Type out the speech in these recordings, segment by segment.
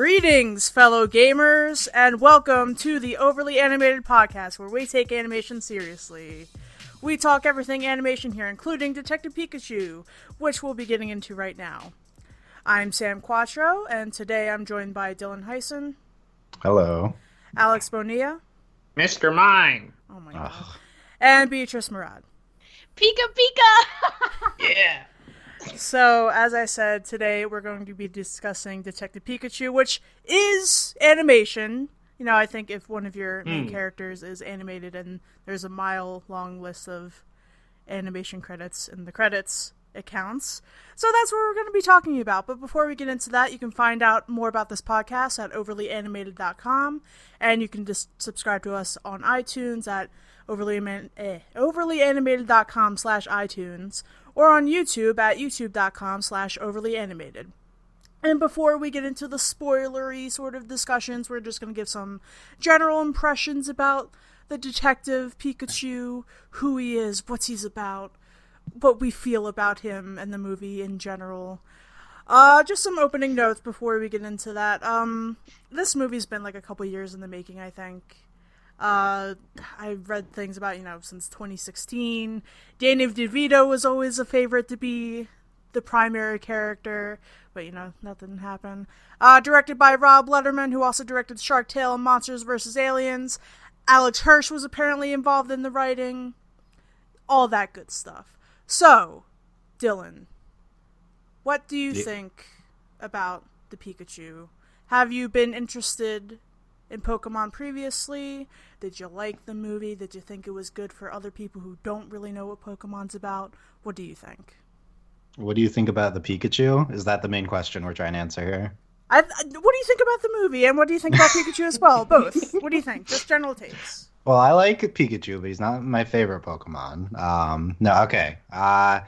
Greetings, fellow gamers, and welcome to the Overly Animated Podcast, where we take animation seriously. We talk everything animation here, including Detective Pikachu, which we'll be getting into right now. I'm Sam Quattro, and today I'm joined by Dylan Heisen, Hello. Alex Bonilla, Mr. Mime. oh my god, and Beatrice Murad. Pika Pika! Yeah. So, as I said, today we're going to be discussing Detective Pikachu, which is animation. You know, I think if one of your main Hmm. characters is animated and there's a mile long list of animation credits in the credits, it counts. So that's what we're going to be talking about. But before we get into that, you can find out more about this podcast at overlyanimated.com and you can just subscribe to us on iTunes at overly eh, overlyanimated.com slash iTunes or on YouTube at youtube.com slash overlyanimated. And before we get into the spoilery sort of discussions, we're just going to give some general impressions about the detective Pikachu, who he is, what he's about, what we feel about him and the movie in general. Uh, just some opening notes before we get into that. Um, this movie's been like a couple years in the making, I think. Uh, I've read things about, you know, since 2016. Danny DeVito was always a favorite to be the primary character, but, you know, nothing happened. Uh, directed by Rob Letterman, who also directed Shark Tale and Monsters vs. Aliens. Alex Hirsch was apparently involved in the writing. All that good stuff. So, Dylan, what do you Ye- think about the Pikachu? Have you been interested in Pokemon previously? Did you like the movie? Did you think it was good for other people who don't really know what Pokemon's about? What do you think? What do you think about the Pikachu? Is that the main question we're trying to answer here? I, what do you think about the movie, and what do you think about Pikachu as well? Both. What do you think? Just general takes. Well, I like Pikachu, but he's not my favorite Pokemon. Um, no, okay. Uh,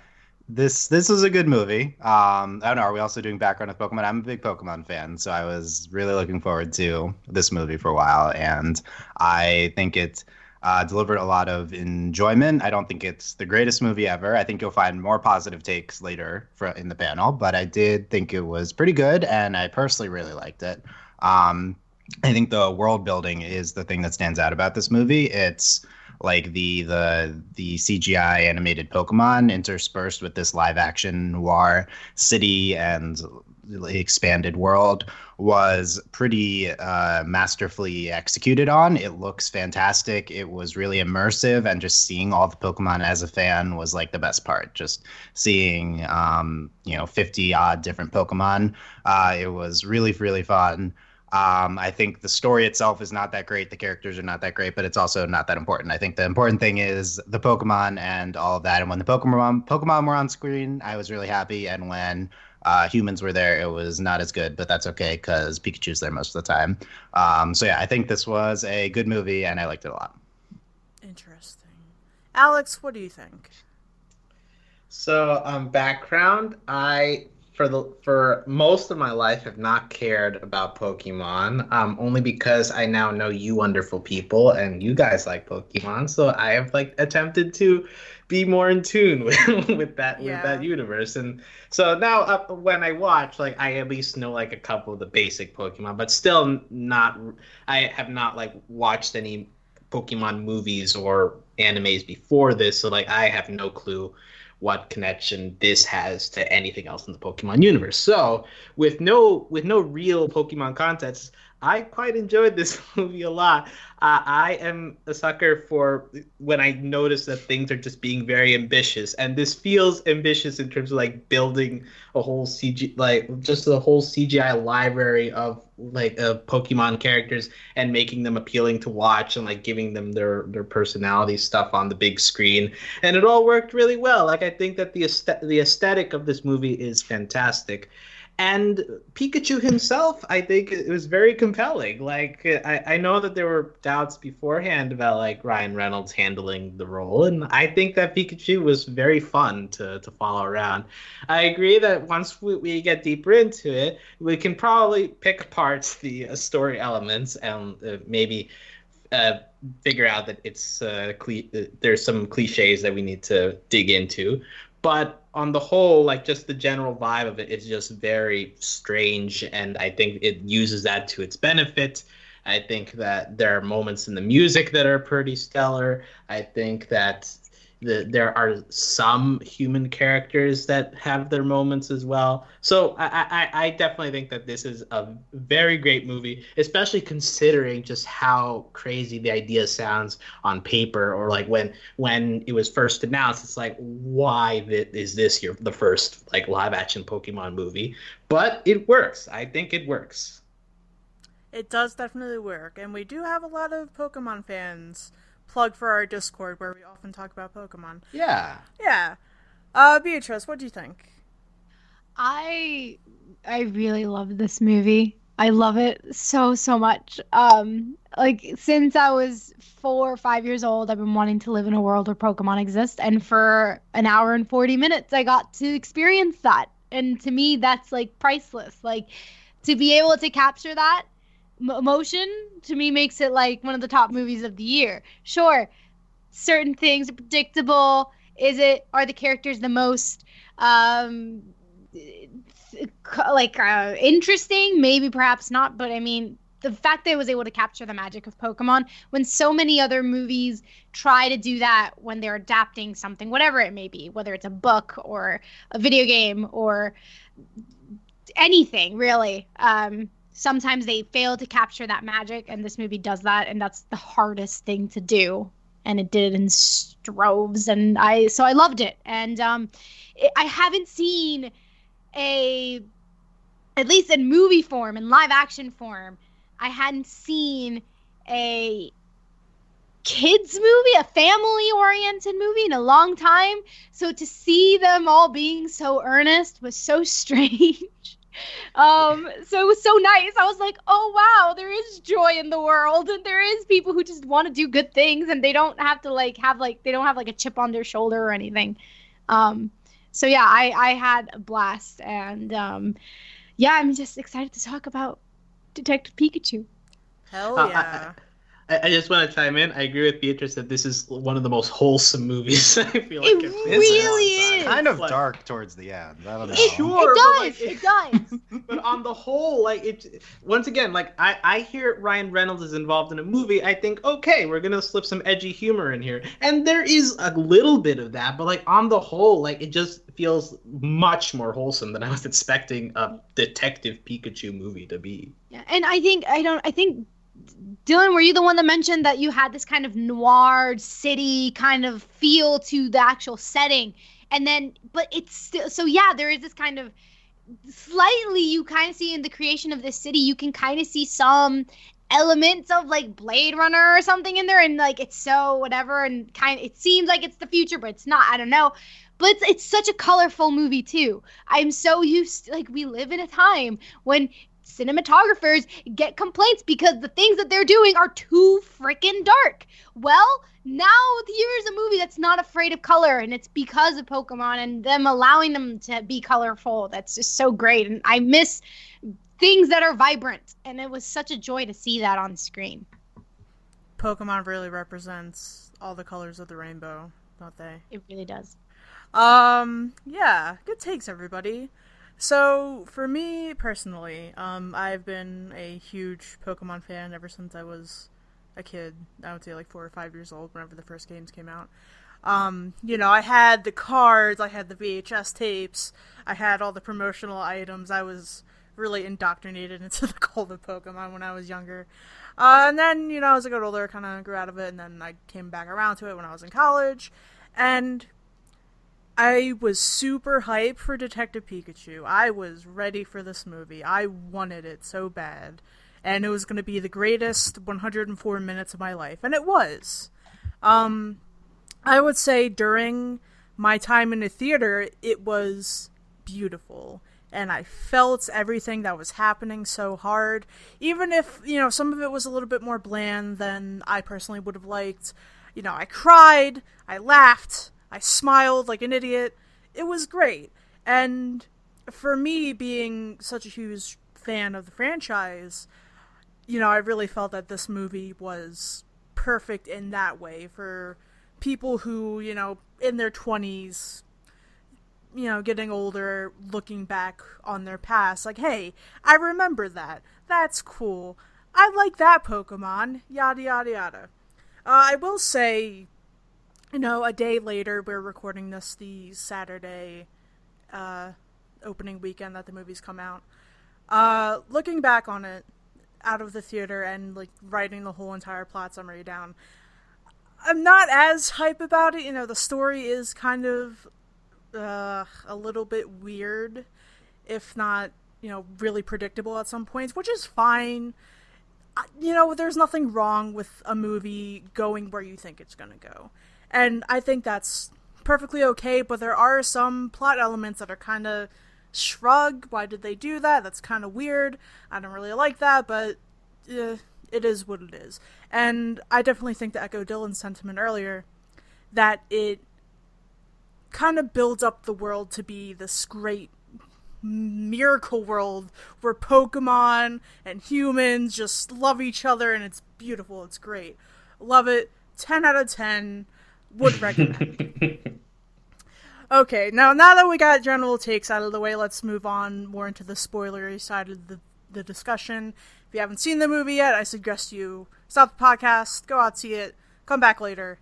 this this is a good movie. Um, I don't know. Are we also doing background of Pokemon? I'm a big Pokemon fan, so I was really looking forward to this movie for a while, and I think it uh, delivered a lot of enjoyment. I don't think it's the greatest movie ever. I think you'll find more positive takes later for, in the panel, but I did think it was pretty good, and I personally really liked it. Um, I think the world building is the thing that stands out about this movie. It's like the the the CGI animated Pokemon interspersed with this live action noir city and expanded world was pretty uh, masterfully executed on. It looks fantastic. It was really immersive, and just seeing all the Pokemon as a fan was like the best part. Just seeing, um, you know, 50 odd different Pokemon. Uh, it was really, really fun. Um, I think the story itself is not that great. The characters are not that great, but it's also not that important. I think the important thing is the Pokemon and all of that. And when the Pokemon Pokemon were on screen, I was really happy. And when uh, humans were there, it was not as good, but that's okay because Pikachu's there most of the time. Um, so yeah, I think this was a good movie, and I liked it a lot. Interesting. Alex, what do you think? So, um, background. I for the for most of my life have not cared about Pokemon. Um, only because I now know you wonderful people and you guys like Pokemon. So I have like attempted to be more in tune with with that Yeah. with that universe. And so now uh, when I watch, like I at least know like a couple of the basic Pokemon, but still not. I have not like watched any Pokemon movies or animes before this, so like I have no clue what connection this has to anything else in the Pokemon universe. So, with no with no real Pokemon context, I quite enjoyed this movie a lot. Uh, I am a sucker for when I notice that things are just being very ambitious, and this feels ambitious in terms of like building a whole CG, like just a whole CGI library of like uh, Pokemon characters and making them appealing to watch and like giving them their their personality stuff on the big screen. And it all worked really well. Like i think that the the aesthetic of this movie is fantastic and Pikachu himself, I think it was very compelling. Like I, I know that there were doubts beforehand about like Ryan Reynolds handling the role, and I think that Pikachu was very fun to, to follow around. I agree that once we, we get deeper into it, we can probably pick apart the uh, story elements and uh, maybe uh, figure out that it's uh, cli- uh, there's some cliches that we need to dig into. But on the whole, like just the general vibe of it is just very strange, and I think it uses that to its benefit. I think that there are moments in the music that are pretty stellar. I think that the, there are some human characters that have their moments as well. So I, I, I definitely think that this is a very great movie, especially considering just how crazy the idea sounds on paper, or like when when it was first announced. It's like, why is this your the first like live action Pokemon movie? But it works. I think it works. It does definitely work, and we do have a lot of Pokemon fans plug for our Discord where we often talk about Pokemon. Yeah. Yeah. Uh, Beatrice, what do you think? I I really love this movie. I love it so so much. Um, like since I was four or five years old, I've been wanting to live in a world where Pokemon exist, and for an hour and forty minutes, I got to experience that. And to me, that's like priceless. Like to be able to capture that emotion to me makes it like one of the top movies of the year. Sure, certain things are predictable. Is it are the characters the most um like uh, interesting? Maybe perhaps not, but I mean the fact that it was able to capture the magic of Pokemon when so many other movies try to do that when they're adapting something, whatever it may be, whether it's a book or a video game or anything really. Um, sometimes they fail to capture that magic and this movie does that and that's the hardest thing to do. And it did it in stroves and i so i loved it. And um it, i haven't seen a at least in movie form in live action form i hadn't seen a kids movie a family oriented movie in a long time. So to see them all being so earnest was so strange um, so it was so nice. I was like, oh wow, there is joy in the world, and there is people who just want to do good things, and they don't have to like have like they don't have like a chip on their shoulder or anything. Um, so yeah, I I had a blast, and um, yeah, I'm just excited to talk about Detective Pikachu. Hell yeah. Uh, I, I, I, just want to chime in. I agree with Beatrice that this is one of the most wholesome movies. I feel like it really is. Kind of like, dark towards the end. I don't know. It, sure, it does. Like, it, does. But on the whole, like it. Once again, like I, I hear Ryan Reynolds is involved in a movie. I think okay, we're gonna slip some edgy humor in here, and there is a little bit of that. But like on the whole, like it just feels much more wholesome than I was expecting a Detective Pikachu movie to be. Yeah, and I think I don't. I think Dylan, were you the one that mentioned that you had this kind of noir city kind of feel to the actual setting? And then, but it's still, so yeah, there is this kind of slightly, you kind of see in the creation of this city, you can kind of see some elements of like Blade Runner or something in there. And like, it's so whatever. And kind of, it seems like it's the future, but it's not. I don't know. But it's, it's such a colorful movie too. I'm so used to, like we live in a time when cinematographers get complaints because the things that they're doing are too freaking dark. Well, now here's a movie that's not afraid of color, and it's because of Pokemon and them allowing them to be colorful. That's just so great. And I miss things that are vibrant, and it was such a joy to see that on screen. Pokemon really represents all the colors of the rainbow, don't they? It really does. Um, yeah, good takes, everybody. So for me personally, um, I've been a huge Pokemon fan ever since I was a kid. I would say like four or five years old, whenever the first games came out. Um, you know, I had the cards, I had the VHS tapes, I had all the promotional items. I was really indoctrinated into the cult of Pokemon when I was younger. Uh, and then, you know, as I got older, I kind of grew out of it, and then I came back around to it when I was in college. And I was super hyped for Detective Pikachu. I was ready for this movie. I wanted it so bad. And it was going to be the greatest 104 minutes of my life. And it was. Um, I would say during my time in the theater, it was beautiful. And I felt everything that was happening so hard. Even if, you know, some of it was a little bit more bland than I personally would have liked. You know, I cried, I laughed, I smiled like an idiot. It was great. And for me, being such a huge fan of the franchise, you know, I really felt that this movie was perfect in that way for people who, you know, in their 20s you know, getting older, looking back on their past, like, hey, I remember that. That's cool. I like that Pokemon. Yada yada yada. Uh, I will say, you know, a day later, we're recording this the Saturday uh, opening weekend that the movies come out. Uh, looking back on it, out of the theater and like writing the whole entire plot summary down, I'm not as hype about it. You know, the story is kind of uh, a little bit weird, if not, you know, really predictable at some points, which is fine. You know, there's nothing wrong with a movie going where you think it's going to go. And I think that's perfectly okay, but there are some plot elements that are kind of shrug. Why did they do that? That's kind of weird. I don't really like that, but eh, it is what it is. And I definitely think to echo Dylan's sentiment earlier that it kind of builds up the world to be this great miracle world where Pokemon and humans just love each other and it's beautiful. It's great. Love it. 10 out of 10. Would recommend. okay, now now that we got general takes out of the way, let's move on more into the spoilery side of the, the discussion. If you haven't seen the movie yet, I suggest you stop the podcast, go out see it, come back later,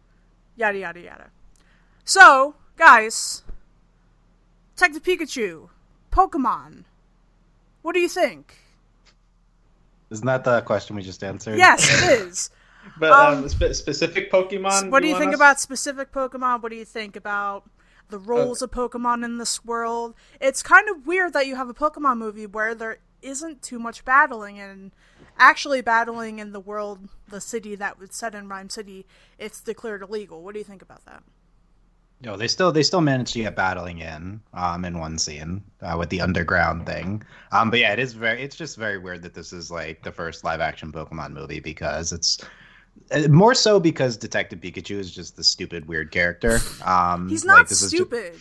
yada yada yada. So, guys, Detective Pikachu, Pokemon. What do you think? Isn't that the question we just answered? Yes, it is. But um, Um, spe- specific Pokemon. what do you want think us- about specific Pokemon? What do you think about the roles of Pokemon in this world? It's kind of weird that you have a Pokemon movie where there isn't too much battling and actually battling in the world, the city that was set in Ryme City, it's declared illegal. What do you think about that? No, they still they still managed to get battling in um in one scene uh, with the underground thing. Um, but yeah, it is very it's just very weird that this is like the first live action Pokemon movie because it's uh, more so because Detective Pikachu is just the stupid weird character. Um, He's like, not this is ju- stupid.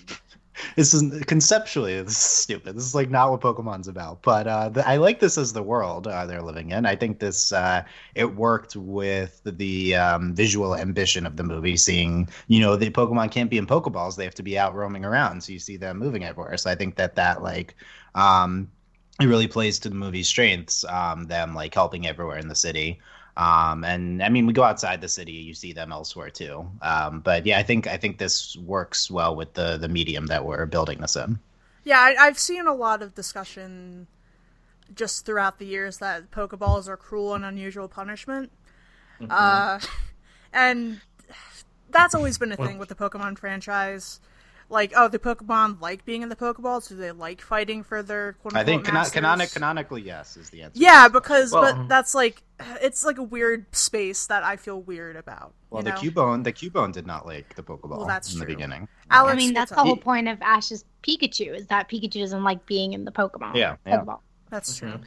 this is conceptually this is stupid. This is like not what Pokemon's about. But uh, the, I like this as the world uh, they're living in. I think this uh, it worked with the um, visual ambition of the movie. Seeing you know the Pokemon can't be in Pokeballs; they have to be out roaming around. So you see them moving everywhere. So I think that that like. Um, it really plays to the movie's strengths, um, them like helping everywhere in the city. Um, and I mean, we go outside the city, you see them elsewhere too. Um, but yeah, I think I think this works well with the the medium that we're building this in. Yeah, I, I've seen a lot of discussion just throughout the years that Pokeballs are cruel and unusual punishment. Uh, and that's always been a thing with the Pokemon franchise. Like, oh, the Pokemon like being in the Pokeball, Do they like fighting for their quote I think unquote cano- canonic, canonically, yes, is the answer. Yeah, because Well- but uh-huh. that's like it's like a weird space that I feel weird about. Well, you the know? Cubone, the Cubone did not like the Pokeball Well, that's in the true. beginning. Alex, I mean, that's the whole point of Ash's Pikachu is that Pikachu doesn't like being in the Pokemon. Yeah, yeah. Pokeball. That's true. Mhm.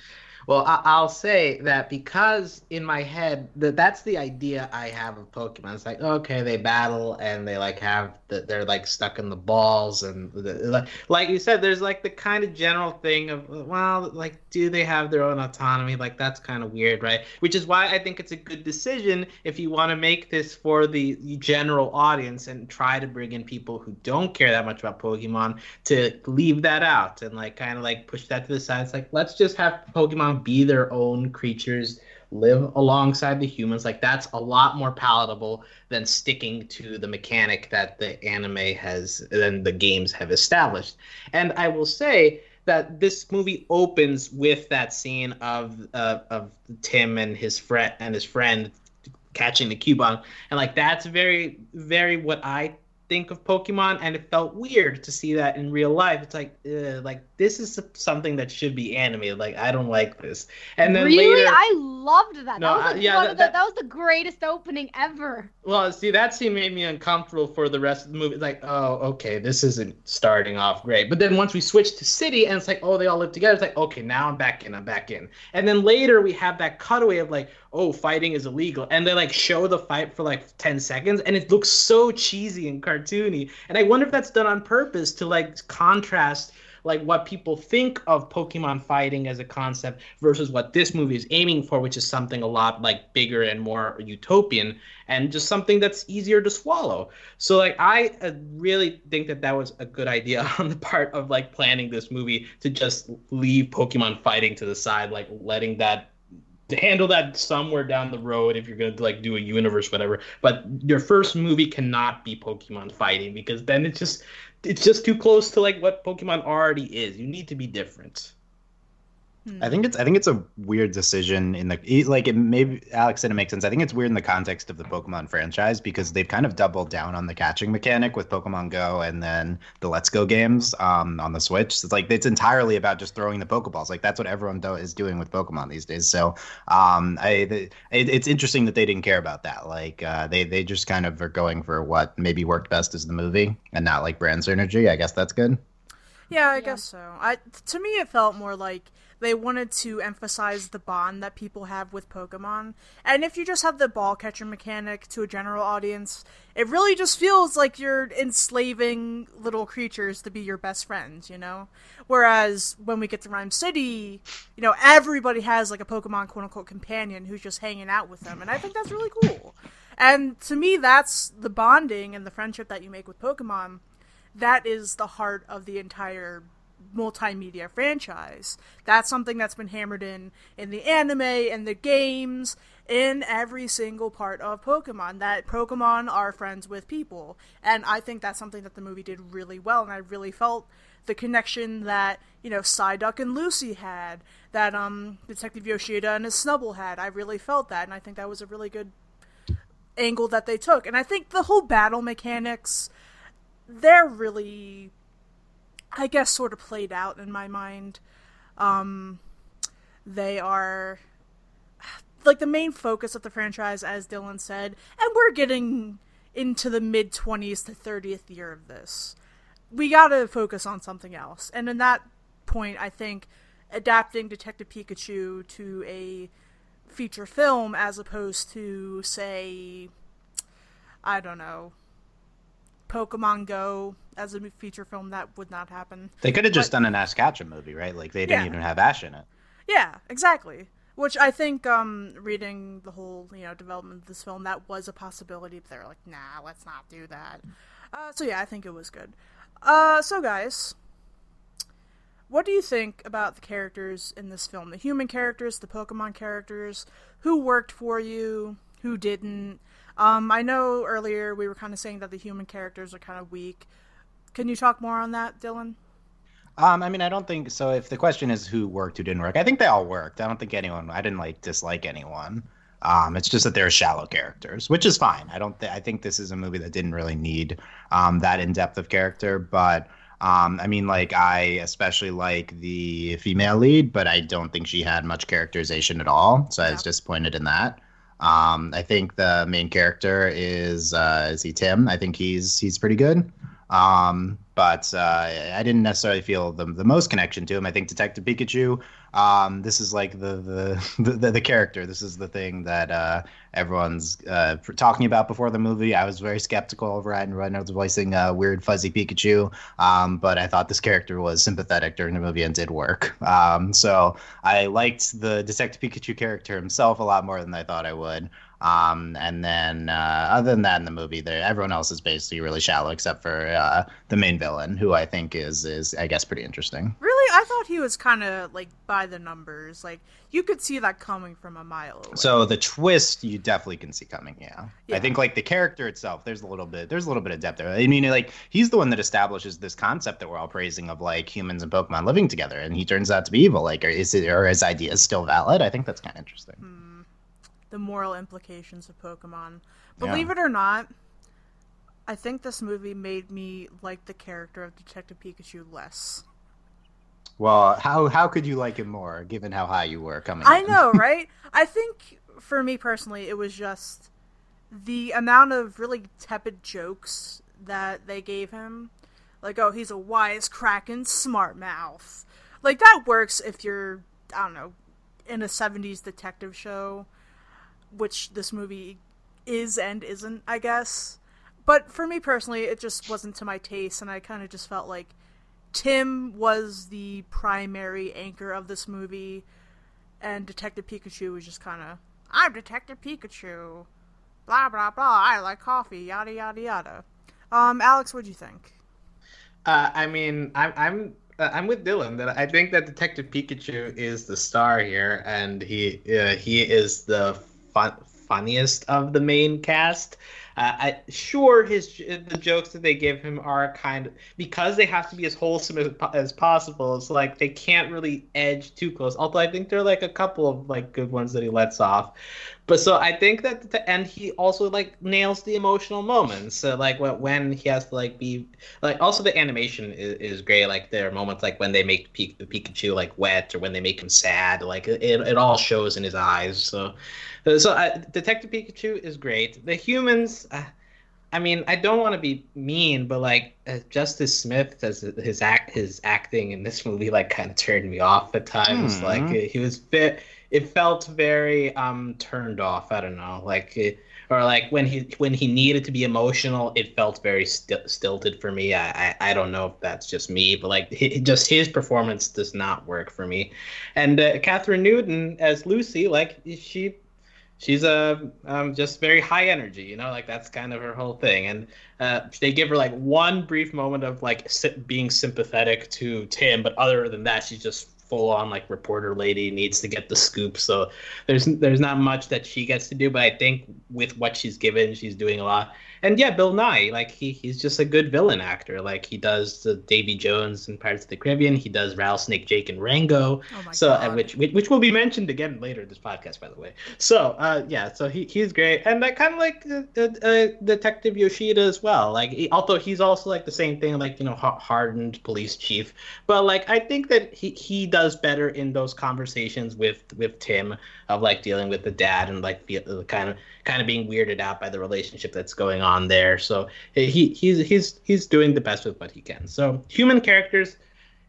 Well, I- I'll say that because in my head, that that's the idea I have of Pokemon. It's like okay, they battle and they like have the, they're like stuck in the balls and the, like like you said, there's like the kind of general thing of well, like do they have their own autonomy? Like that's kind of weird, right? Which is why I think it's a good decision if you want to make this for the general audience and try to bring in people who don't care that much about Pokemon to leave that out and like kind of like push that to the side. It's like let's just have Pokemon be their own creatures, live alongside the humans. Like that's a lot more palatable than sticking to the mechanic that the anime has and the games have established. And I will say that this movie opens with that scene of uh, of Tim and his friend and his friend catching the Cubone, and like that's very very what I think of Pokemon, and it felt weird to see that in real life. It's like like this is something that should be animated. Like I don't like this. And then really, later, I loved that. No, that, was like yeah, that- the, that- that was the greatest opening ever. Well, see, that scene made me uncomfortable for the rest of the movie. It's like, oh, okay, this isn't starting off great. But then once we switch to city, and it's like, oh, they all live together. It's like, okay, now I'm back in. I'm back in. And then later we have that cutaway of like, oh, fighting is illegal, and they like show the fight for like ten seconds, and it looks so cheesy and cartoony. And I wonder if that's done on purpose to like contrast like what people think of Pokemon fighting as a concept versus what this movie is aiming for, which is something a lot like bigger and more utopian and just something that's easier to swallow. So like I uh, really think that that was a good idea on the part of like planning this movie to just leave Pokemon fighting to the side, like letting that to handle that somewhere down the road if you're going to like do a universe whatever but your first movie cannot be pokemon fighting because then it's just it's just too close to like what pokemon already is. You need to be different I think it's I think it's a weird decision in the like it maybe Alex said it makes sense. I think it's weird in the context of the Pokemon franchise because they've kind of doubled down on the catching mechanic with Pokemon Go and then the Let's Go games um, on the Switch. It's like it's entirely about just throwing the Pokeballs. Like that's what everyone do- is doing with Pokemon these days. So um, I the, it, it's interesting that they didn't care about that. Like uh, they they just kind of are going for what maybe worked best as the movie and not like brand synergy. I guess that's good. Yeah, I guess so. I to me it felt more like they wanted to emphasize the bond that people have with Pokemon. And if you just have the ball catcher mechanic to a general audience, it really just feels like you're enslaving little creatures to be your best friends, you know? Whereas when we get to Ryme City, you know, everybody has like a Pokemon quote unquote companion who's just hanging out with them. And I think that's really cool. And to me, that's the bonding and the friendship that you make with Pokemon. That is the heart of the entire multimedia franchise. That's something that's been hammered in in the anime and the games in every single part of Pokemon that Pokemon are friends with people. And I think that's something that the movie did really well and I really felt the connection that, you know, Psyduck and Lucy had, that um Detective Yoshida and his Snubbull had. I really felt that and I think that was a really good angle that they took. And I think the whole battle mechanics they're really I guess sort of played out in my mind. Um, they are like the main focus of the franchise, as Dylan said, and we're getting into the mid 20s to 30th year of this. We gotta focus on something else. And in that point, I think adapting Detective Pikachu to a feature film as opposed to, say, I don't know, Pokemon Go as a feature film, that would not happen. They could have just But- done an Ash Ketchum movie, right? Like they didn't Yeah. even have Ash in it. Yeah, exactly. Which I think, um, reading the whole, you know, development of this film, that was a possibility, but they're like, nah, let's not do that. Uh, so yeah, I think it was good. Uh, so guys, what do you think about the characters in this film? The human characters, the Pokemon characters, who worked for you, who didn't? Um, I know earlier we were kind of saying that the human characters are kind of weak. Can you talk more on that, Dylan? Um, I mean, I don't think so. If the question is who worked, who didn't work, I think they all worked. I don't think anyone. I didn't like dislike anyone. Um, it's just that they're shallow characters, which is fine. I don't. Th- I think this is a movie that didn't really need um, that in depth of character. But um, I mean, like I especially like the female lead, but I don't think she had much characterization at all. So I was disappointed in that. Um, I think the main character is uh, is he Tim? I think he's he's pretty good. Um, but uh, I didn't necessarily feel the, the most connection to him. I think Detective Pikachu. Um, this is like the the, the the character. This is the thing that uh, everyone's uh, talking about before the movie. I was very skeptical of Ryan Reynolds voicing uh, weird fuzzy Pikachu, um, but I thought this character was sympathetic during the movie and did work. Um, so I liked the Detective Pikachu character himself a lot more than I thought I would. Um, and then uh, other than that in the movie, there everyone else is basically really shallow except for uh, the main villain, who I think is is I guess pretty interesting. Really, I thought he was kind of like by the numbers. Like you could see that coming from a mile away. So the twist you definitely can see coming. Yeah. Yeah. I think like the character itself, there's a little bit there's a little bit of depth there. I mean, like he's the one that establishes this concept that we're all praising of like humans and Pokemon living together, and he turns out to be evil. Like, or is it or his idea is still valid? I think that's kind of interesting. Hmm. The moral implications of Pokemon. Yeah. Believe it or not, I think this movie made me like the character of Detective Pikachu less. Well, how how could you like him more, given how high you were coming? I in? know, right? I think for me personally, it was just the amount of really tepid jokes that they gave him. Like, oh, he's a wise cracking smart mouth. Like that works if you're, I don't know, in a '70s detective show, which this movie is and isn't, I guess. But for me personally, it just wasn't to my taste, and I kind of just felt like Tim was the primary anchor of this movie, and Detective Pikachu was just kind of, I'm Detective Pikachu, blah blah blah. I like coffee, yada yada yada. Um, Alex, what'd you think? Uh, I mean, I'm I'm uh, I'm with Dylan that I think that Detective Pikachu is the star here, and he uh, he is the fun, funniest of the main cast. Uh, I, sure, his the jokes that they give him are kind of because they have to be as wholesome as, as possible. It's like they can't really edge too close. Although I think there are like a couple of like good ones that he lets off. But so I think that, the, and he also like nails the emotional moments. So like when he has to like be like also the animation is, is great. Like there are moments like when they make Pikachu like wet or when they make him sad. Like it, it all shows in his eyes. So so uh, Detective Pikachu is great. The humans. Uh, I mean, I don't want to be mean, but like uh, Justice Smith does his act, his acting in this movie like kind of turned me off at times. Hmm. Like he was bit it felt very um turned off. I don't know, like it, or like when he when he needed to be emotional, it felt very st- stilted for me. I, I, I don't know if that's just me, but like he, just his performance does not work for me. And uh, Kathryn Newton as Lucy, like she she's a um, just very high energy you know like that's kind of her whole thing. And uh, they give her like one brief moment of like being sympathetic to tim but other than that she's just full on like reporter lady needs to get the scoop. So there's there's not much that she gets to do but i think with what she's given she's doing a lot and yeah, Bill Nighy, like he he's just a good villain actor. Like he does the Davy Jones in Pirates of the Caribbean. He does Rattlesnake Jake and Rango. Oh my so uh, God. which which will be mentioned again later in this podcast, by the way. So uh, yeah, so he he's great, and I kind of like uh, uh, Detective Yoshida as well. Like he, although he's also like the same thing, like you know hardened police chief, but like I think that he he does better in those conversations with with Tim of like dealing with the dad and like the kind of kind of being weirded out by the relationship that's going on there. So he he's he's he's doing the best with what he can. So human characters,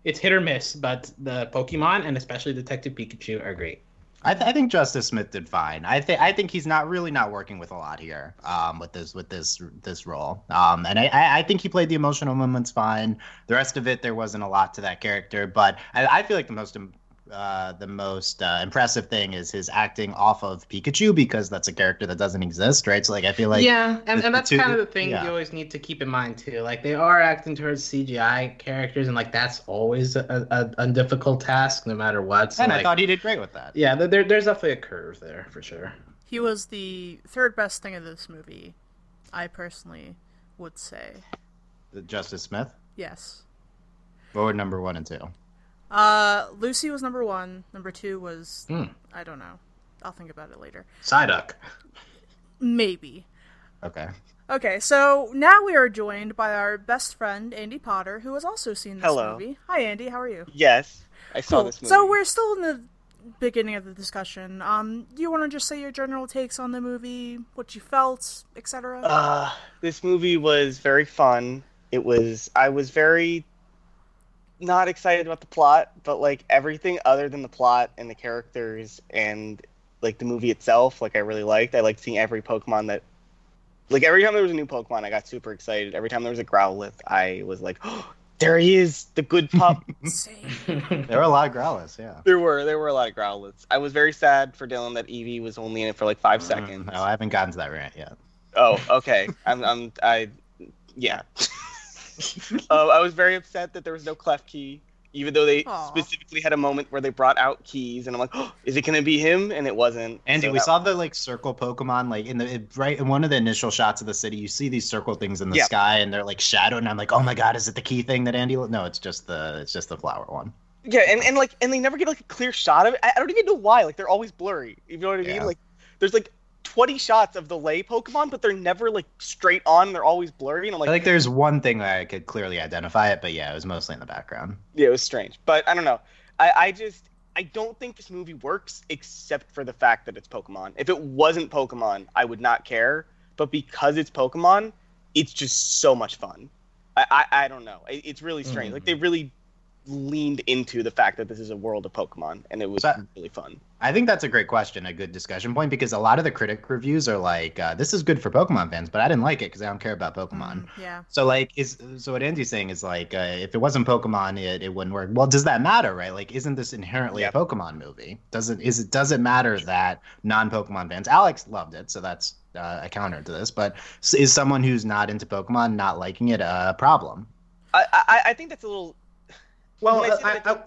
it's hit or miss, but the Pokemon and especially Detective Pikachu are great. I, th- I think Justice Smith did fine. I think I think he's not really not working with a lot here um, with this with this this role. Um, and I, I think he played the emotional moments fine. The rest of it there wasn't a lot to that character, but I, I feel like the most uh, the most uh, impressive thing is his acting off of Pikachu because that's a character that doesn't exist, right? So like I feel like yeah, and, the- and the that's two- kind of the thing yeah. you always need to keep in mind too. Like they are acting towards CGI characters, and like that's always a, a, a difficult task, no matter what. So, and like, I thought he did great with that. yeah, there, there- there's definitely a curve there for sure. He was the third best thing of this movie, I personally would say. The Justice Smith. Yes. What were number one and two? Uh, Lucy was number one. Number two was Hmm. I don't know. I'll think about it later. Psyduck. Maybe. Okay. Okay, so now we are joined by our best friend Andy Potter, who has also seen this Hello. movie. Hi, Andy. How are you? Yes, I saw Cool. this movie. So we're still in the beginning of the discussion. Um, do you want to just say your general takes on the movie, what you felt, etc.? Uh, this movie was very fun. It was. I was very not excited about the plot, but like everything other than the plot and the characters and like the movie itself, like I really liked. I liked seeing every Pokemon that. Like every time there was a new Pokemon, I got super excited. Every time there was a Growlithe, I was like, oh, "There he is, the good pup." There were a lot of Growlithe, yeah. there were there were a lot of Growlithes. I was very sad for Dylan that Eevee was only in it for like five seconds. Mm, No, I haven't gotten to that rant yet. Oh, okay. I'm, I'm, I, yeah. uh, I was very upset that there was no Klefki, even though they Aw. specifically had a moment where they brought out keys, and I'm like, oh, is it gonna be him? And it wasn't. Andy, So we that- saw the like circle Pokemon like in the it, right in one of the initial shots of the city. You see these circle things in the Yeah. sky, and they're like shadowed. And I'm like, oh my god, is it the key thing that Andy? No, it's just the it's just the flower one. Yeah, and, and like, and they never get like a clear shot of it. I, I don't even know why. Like, they're always blurry. You know what I mean? Yeah. Like, there's like 20 shots of the lay Pokemon, but they're never like straight on. They're always blurry, and I'm I like, think there's one thing that I could clearly identify it, but yeah, it was mostly in the background. Yeah, it was strange. But I don't know. I, I just I don't think this movie works except for the fact that it's Pokemon. If it wasn't Pokemon, I would not care. But because it's Pokemon, it's just so much fun. I I, I don't know. It, it's really strange. Like they mm. really leaned into the fact that this is a world of Pokemon, and it was But- really fun. I think that's a great question, a good discussion point, because a lot of the critic reviews are like, uh, "This is good for Pokemon fans," but I didn't like it because I don't care about Pokemon. Mm, yeah. So like, is so what Andy's saying is like, uh, if it wasn't Pokemon, it, it wouldn't work. Well, does that matter, right? Like, isn't this inherently Yeah. a Pokemon movie? Doesn't is it does it matter that non-Pokemon fans? Alex loved it, so that's uh, a counter to this. But is someone who's not into Pokemon not liking it a problem? I I, I think that's a little. Well, When I say I, that, I,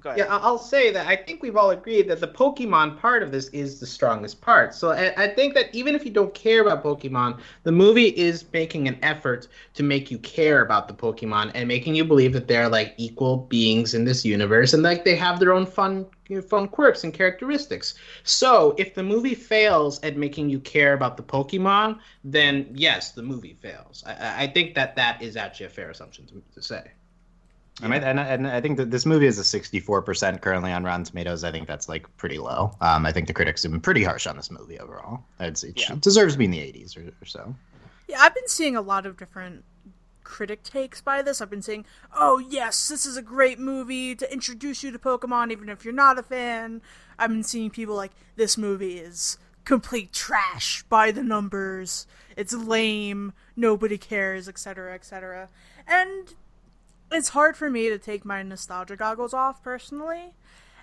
Go ahead. Yeah, I'll say that I think we've all agreed that the Pokemon part of this is the strongest part. So I, I think that even if you don't care about Pokemon, the movie is making an effort to make you care about the Pokemon and making you believe that they're like equal beings in this universe and like they have their own fun you know, fun quirks and characteristics. So if the movie fails at making you care about the Pokemon, then yes, the movie fails. I- I, I think that that is actually a fair assumption to, to say. I mean, and, and I think that this movie is a 64% currently on Rotten Tomatoes. I think that's like pretty low. Um, I think the critics have been pretty harsh on this movie overall. It's, it, Yeah. it deserves to be in the 80s or, or so. Yeah, I've been seeing a lot of different critic takes by this. I've been saying, "Oh yes, this is a great movie to introduce you to Pokemon, even if you're not a fan." I've been seeing people like, "This movie is complete trash by the numbers. It's lame. Nobody cares, etc., etc." And it's hard for me to take my nostalgia goggles off personally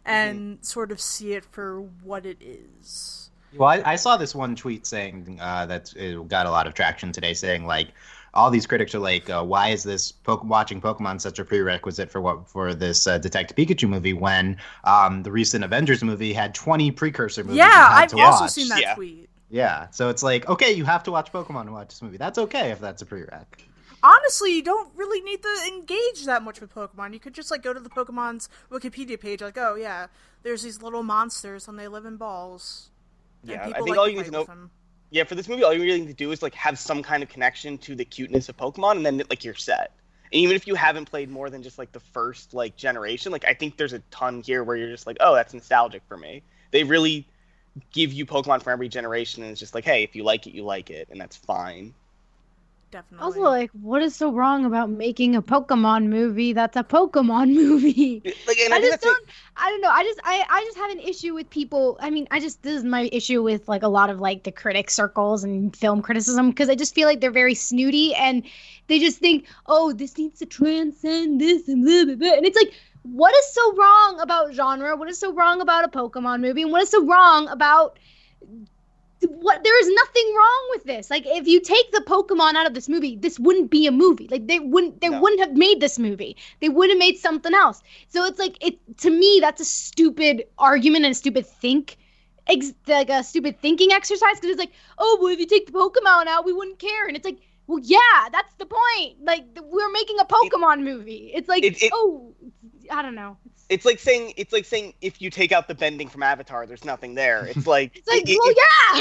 and sort of see it for what it is. Well, I, I saw this one tweet saying uh, that it got a lot of traction today, saying like all these critics are like, uh, "Why is this po- watching Pokemon such a prerequisite for what for this uh, Detective Pikachu movie when um, the recent Avengers movie had 20 precursor movies?" yeah, I've to also watch. seen that Yeah. tweet. Yeah, so it's like, okay, you have to watch Pokemon to watch this movie. That's okay if that's a prereq. Honestly, you don't really need to engage that much with Pokemon. You could just like go to the Pokemon's Wikipedia page, like, oh yeah, there's these little monsters and they live in balls. Yeah, I think like all you need to know- them. Yeah, for this movie, all you really need to do is like have some kind of connection to the cuteness of Pokemon, and then like you're set. And even if you haven't played more than just like the first like generation, like I think there's a ton here where you're just like, oh, that's nostalgic for me. They really give you Pokemon for every generation, and it's just like, hey, if you like it, you like it, and that's fine. Definitely. Also, like, what is so wrong about making a Pokemon movie that's a Pokemon movie? Like, I, I just don't. I don't know. I just, I, I just have an issue with people. I mean, I just this is my issue with like a lot of like the critic circles and film criticism because I just feel like they're very snooty and they just think, oh, this needs to transcend this and blah blah blah. And it's like, what is so wrong about genre? What is so wrong about a Pokemon movie? And what is so wrong about what there is nothing wrong with this. Like if you take the Pokemon out of this movie, this wouldn't be a movie. Like they wouldn't they No. wouldn't have made this movie. They would have made something else. So it's like it to me that's a stupid argument and a stupid think ex- like a stupid thinking exercise because it's like, "Oh, well if you take the Pokemon out, we wouldn't care." And it's like, "Well, yeah, that's the point. Like we're making a Pokemon movie." It's like, It- it- "Oh, I don't know." It's, It's like saying it's like saying if you take out the bending from Avatar, there's nothing there. It's like, it's like, it- "Well,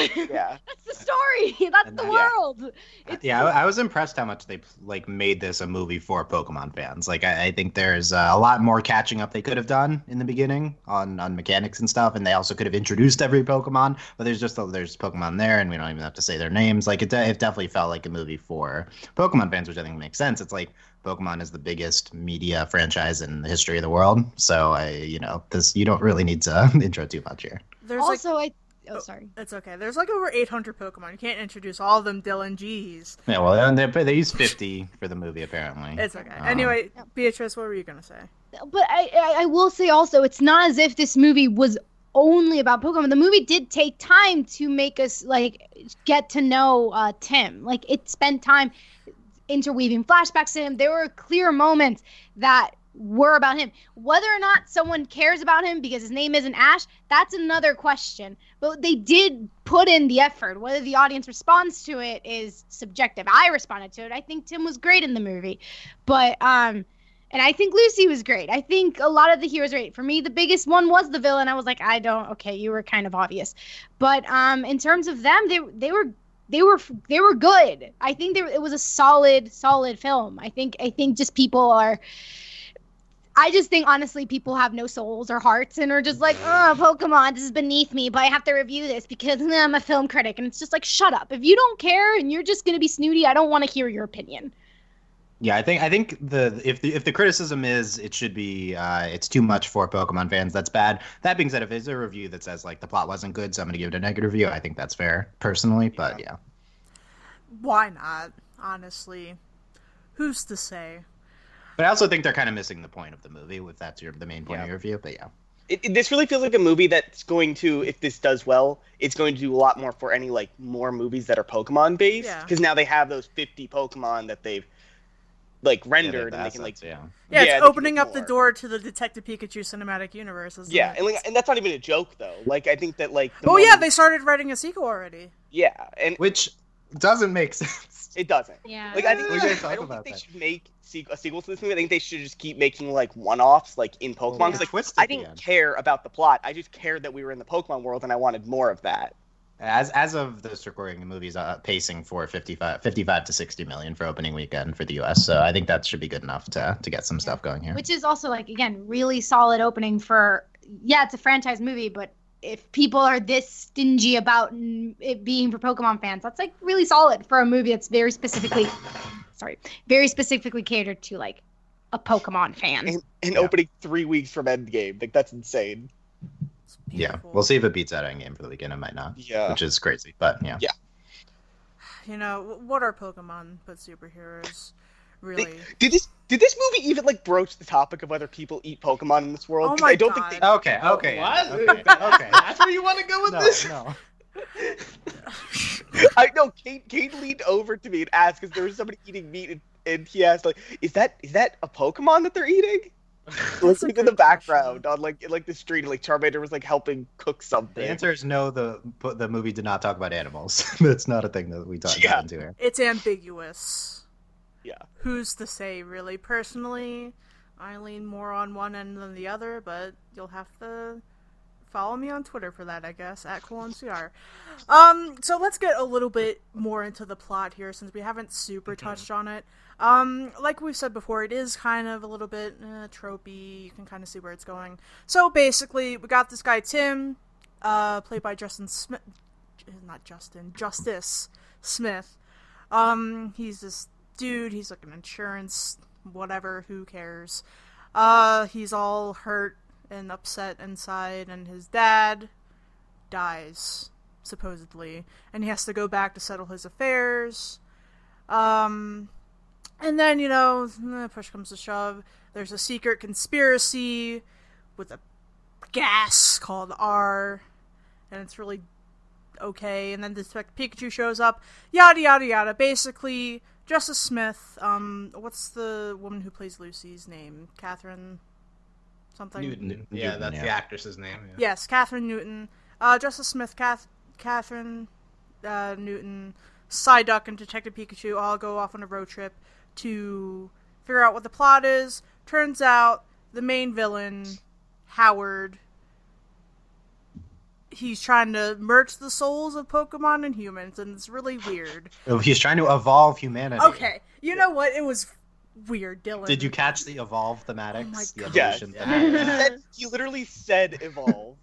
it- yeah." yeah. That's the story. That's And the that- world. It's- yeah, I, I was impressed how much they like made this a movie for Pokemon fans. Like, I, I think there's uh, a lot more catching up they could have done in the beginning on on mechanics and stuff, and they also could have introduced every Pokemon. But there's just a, there's Pokemon there, and we don't even have to say their names. Like, it, de- it definitely felt like a movie for Pokemon fans, which I think makes sense. It's like Pokemon is the biggest media franchise in the history of the world, so I, you know, this you don't really need to intro too much here. There's like also, I. Oh, Oh. sorry. it's okay. There's like over 800 Pokemon. You can't introduce all of them. Dylan, jeez. Yeah, well, they they use 50 for the movie apparently. It's okay. Um, anyway, Yep. Beatrice, what were you gonna say? But I, I, I will say also, it's not as if this movie was only about Pokemon. The movie did take time to make us like get to know uh, Tim. Like it spent time interweaving flashbacks to him. There were clear moments that were about him. Whether or not someone cares about him because his name isn't Ash, that's another question. But they did put in the effort. Whether the audience responds to it is subjective. I responded to it. I think Tim was great in the movie. But um and I think Lucy was great. I think a lot of the heroes great. For me, the biggest one was the villain. I was like, I don't. Okay, you were kind of obvious, but um, in terms of them, they they were they were they were good. I think there it was a solid solid film. I think I think just people are. I just think honestly, people have no souls or hearts and are just like, oh, Pokemon, this is beneath me, but I have to review this because I'm a film critic. And it's just like, shut up. If you don't care and you're just gonna be snooty, I don't want to hear your opinion. Yeah, I think I think the if the if the criticism is it should be uh, it's too much for Pokemon fans, that's bad. That being said, if it's a review that says like the plot wasn't good, so I'm gonna give it a negative review, I think that's fair personally. But yeah, Why not? Honestly, who's to say? but I also think they're kind of missing the point of the movie if that's your the main point of your review. But yeah, It, it- this really feels like a movie that's going to, if this does well, it's going to do a lot more for any like more movies that are Pokemon based. Yeah. Because now they have those 50 Pokemon that they've like Yeah, rendered, the and they can like yeah. Yeah, Yeah, it's opening up the door to the Detective Pikachu cinematic universe. isn't yeah, it? and like, and that's not even a joke though. Like I think that like the Oh yeah, they started writing a sequel already. yeah, and which doesn't make sense. it doesn't. Yeah. Like I think We they should, talk I don't about think they that. should make a sequel to this movie. I think they should just keep making like one-offs, like in Pokemon. Well, 'cause, like twist I didn't care about the plot. I just cared that we were in the Pokemon world, and I wanted more of that. As as of this recording, the movie's uh, pacing for 55, 55 to sixty million for opening weekend for the U.S. So I think that should be good enough to to get some stuff going here. Which is also like again really solid opening for yeah, it's a franchise movie, but if people are this stingy about it being for Pokemon fans, that's like really solid for a movie that's very specifically sorry, very specifically catered to like a Pokemon fan. And, and Yeah. opening three weeks from Endgame, like that's insane. It's Yeah, we'll see if it beats that Endgame for the weekend. It might not, Yeah. which is crazy. But yeah, Yeah. You know what are Pokemon but superheroes? Really? Did this did this movie even like broach the topic of whether people eat Pokemon in this world? Oh 'Cause my I don't God. think they. Okay, okay, What? okay, okay. That's where you want to go with no, this? no. I know. Kate Kate leaned over to me and asked because there was somebody eating meat, and, and he asked like, "Is that is that a Pokemon that they're eating?" Listening to the background on like like the street, like Charmander was like helping cook something. The answer is no. The the movie did not talk about animals. That's not a thing that we talked Yeah. into here. It's ambiguous. Yeah. Who's to say, really? Personally, I lean more on one end than the other, but you'll have to follow me on Twitter for that, I guess, at CoolNCR. Um, so let's get a little bit more into the plot here, since we haven't super touched on it. Um, like we've said before, it is kind of a little bit uh, tropey. You can kind of see where it's going. So basically, we got this guy Tim, uh, played by Justin Smith, not Justin, Justice Smith. Um, he's this dude. He's like an insurance, whatever. Who cares? Uh, he's all hurt and upset inside, and his dad dies supposedly, and he has to go back to settle his affairs. Um, and then you know, eh, push comes to shove. There's a secret conspiracy with a gas called R, and it's really okay. And then Detective Pikachu shows up. Yada yada yada. Basically, Justice Smith. Um, what's the woman who plays Lucy's name? Kathryn. Something. Newton. Newton, Yeah, that's the yeah. actress's name. Yeah. Yes, Kathryn Newton. Uh, Justice Smith, Kath- Kathryn uh, Newton, Psyduck, and Detective Pikachu all go off on a road trip to figure out what the plot is. Turns out the main villain, Howard, he's trying to merge the souls of Pokemon and humans, and it's really weird. He's trying to evolve humanity. Okay, you know what? It was weird, Dylan. Did you catch the evolve thematics? Oh my the God. Yes. evolution Yeah. thematic? He literally said evolve.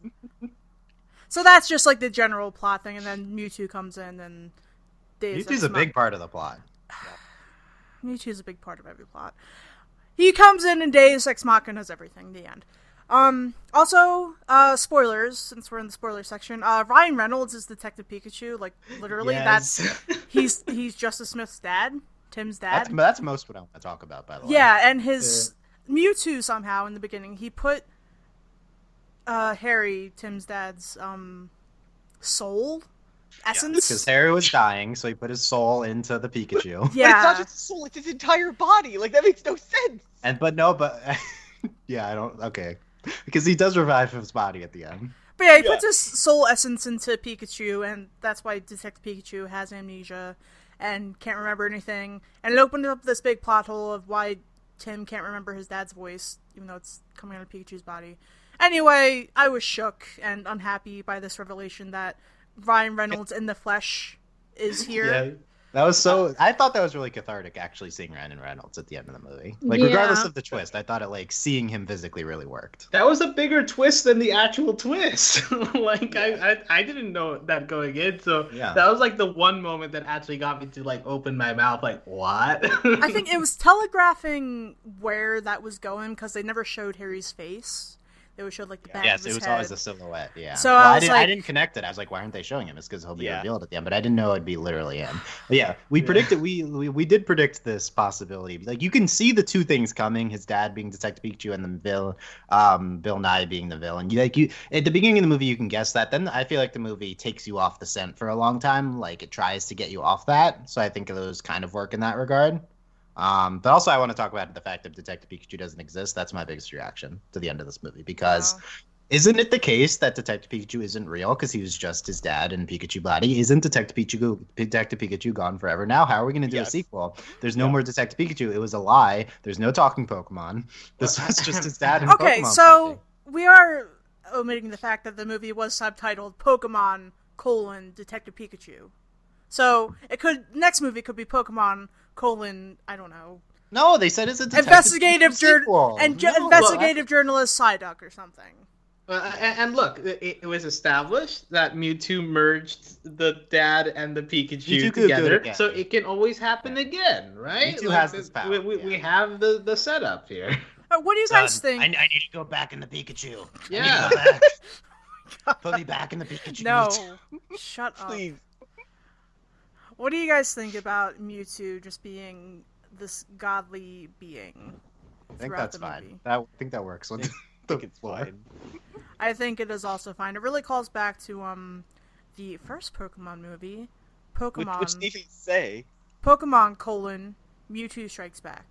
So that's just like the general plot thing, and then Mewtwo comes in and. Deus Mewtwo's a Mach- big part of the plot. Mewtwo's a big part of every plot. He comes in and Deus Ex Machina knows everything. The end. Um. Also, uh, spoilers since we're in the spoiler section. Uh, Ryan Reynolds is Detective Pikachu. Like literally, Yes. that's he's he's Justice Smith's dad, Tim's dad. That's that's most what I want to talk about. By the way. Yeah, and his Mewtwo somehow in the beginning he put uh Harry, Tim's dad's um soul Because essence. Harry was dying, so he put his soul into the Pikachu. But it's Yeah. not just his soul; it's his entire body. Like that makes no sense. And but no, but yeah, I don't. Okay, because he does revive his body at the end. But yeah, he Yeah. puts his soul essence into Pikachu, and that's why Detective Pikachu has amnesia and can't remember anything. And it opened up this big plot hole of why Tim can't remember his dad's voice, even though it's coming out of Pikachu's body. Anyway, I was shook and unhappy by this revelation that Ryan Reynolds in the flesh is here. Yeah. That was so. Uh, I thought that was really cathartic, actually, seeing Ryan Reynolds at the end of the movie. Like, Yeah. regardless of the twist, I thought it like seeing him physically really worked. That was a bigger twist than the actual twist. like I, I, I didn't know that going in, so Yeah. that was like the one moment that actually got me to like open my mouth, like what? I think it was telegraphing where that was going because they never showed Harry's face. They would show like the back yes, of it was head. always a silhouette. Yeah. So Well, I I, didn't, I didn't connect it. I was like, why aren't they showing him? It's because he'll be Yeah. revealed at the end. But I didn't know it'd be literally him. But yeah, we predicted. We, we we did predict this possibility. Like you can see the two things coming: his dad being Detective Pikachu, and the Bill, um, Bill Nighy being the villain. You like you at the beginning of the movie, you can guess that. Then I feel like the movie takes you off the scent for a long time. Like it tries to get you off that. So I think those kind of work in that regard. Um, but also, I want to talk about the fact that Detective Pikachu doesn't exist. That's my biggest reaction to the end of this movie because Wow. isn't it the case that Detective Pikachu isn't real because he was just his dad and Pikachu body? Isn't Detective Pikachu Detective Pikachu gone forever now? How are we going to do Yes. a sequel? There's no Yeah. more Detective Pikachu. It was a lie. There's no talking Pokemon. This was just his dad and Okay, Pokemon so body. we are omitting the fact that the movie was subtitled Pokemon colon Detective Pikachu. So it could next movie could be Pokemon colon I don't know no, they said it's a Detective investigative Pikachu jour- sequel. and ju- No. investigative journalist Psyduck or something. Uh, and, and look, it, it was established that Mewtwo merged the dad and the Pikachu Mewtwo could it together, so it can always happen again, right? Mewtwo has this th- power, We, we, we have the, the setup here. Uh, what do you guys think? I, I need to go back in the Pikachu. Yeah. I need to go back. Put me back in the Pikachu. no, shut up. Please. What do you guys think about Mewtwo just being this godly being? I think that's the fine. That, I think that works. With I the think it's floor. fine. I think it is also fine. It really calls back to um the first Pokemon movie, Pokemon which needn't say. Pokemon colon Mewtwo Strikes Back.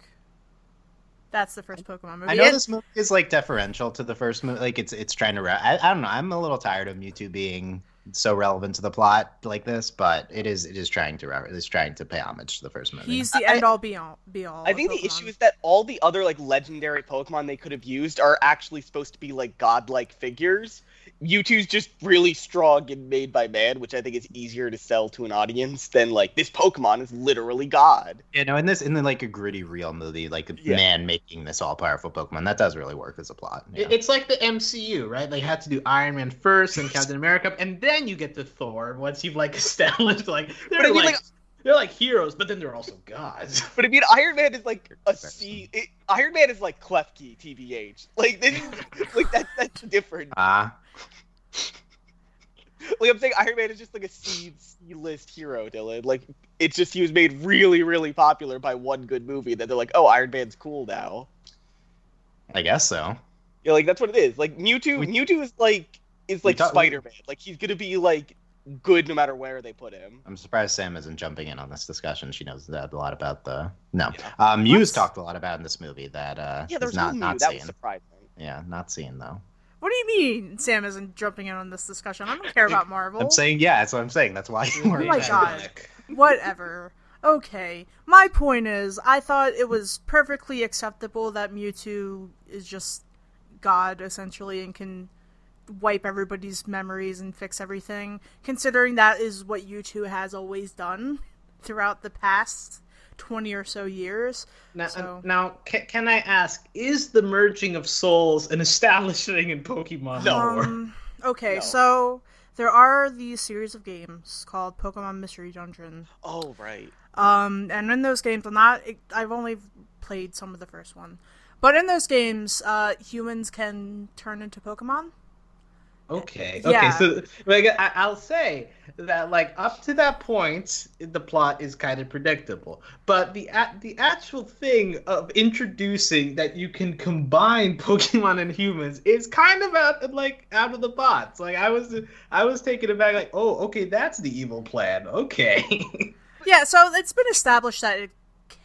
That's the first Pokemon movie. I know And- this movie is like deferential to the first movie. Like it's it's trying to. Re- I, I don't know. I'm a little tired of Mewtwo being so relevant to the plot like this, but it is it is trying to re- it is trying to pay homage to the first movie. He's the I- end all be all be all. I of think the issue is that all the other like legendary Pokemon they could have used are actually supposed to be like godlike figures. Mewtwo's just really strong and made by man, which I think is easier to sell to an audience than like this Pokemon is literally God. you know in this in the, like a gritty real movie, like a Yeah. man making this all powerful Pokemon, that does really work as a plot. yeah. It's like the MCU, right? They had to do Iron Man first and Captain America, and then you get to Thor once you've like established like they're But I mean, like, like- they're like heroes, but then they're also gods. But I mean, Iron Man is like a C. It, Iron Man is like Klefki, tbh. Like this, is, like that, that's different. Ah, Like I'm saying, Iron Man is just like a C list hero, Dylan. Like it's just he was made really, really popular by one good movie. That they're like, oh, Iron Man's cool now. I guess so. Yeah, like that's what it is. Like Mewtwo, We- Mewtwo is like is like talk- Spider Man. Like he's gonna be like good no matter where they put him. I'm surprised Sam isn't jumping in on this discussion. She knows that a lot about the no. Yeah. Um, Muse What? talked a lot about in this movie that uh, Yeah, there's not no not. That seeing. was surprising. Yeah, not seeing though. What do you mean Sam isn't jumping in on this discussion? I don't care about Marvel. I'm saying yeah, that's what I'm saying. That's why you Oh weren't. my god. Whatever. Okay. My point is, I thought it was perfectly acceptable that Mewtwo is just God, essentially, and can wipe everybody's memories and fix everything, considering that is what Mewtwo has always done throughout the past 20 or so years. Now, So- now can, can I ask, is the merging of souls an established thing in Pokemon No. lore? Um, okay, No. so there are these series of games called Pokemon Mystery Dungeon. Oh right. Um, and in those games, I'm not. I've only played some of the first one, but in those games, uh, humans can turn into Pokemon. Okay. Yeah. Okay. So, like, I, I'll say that, like, up to that point, the plot is kind of predictable. But the a- the actual thing of introducing that you can combine Pokemon and humans is kind of out, like, out of the box. Like, I was I was taken aback. Like, oh, okay, that's the evil plan. Okay. Yeah, so it's been established that it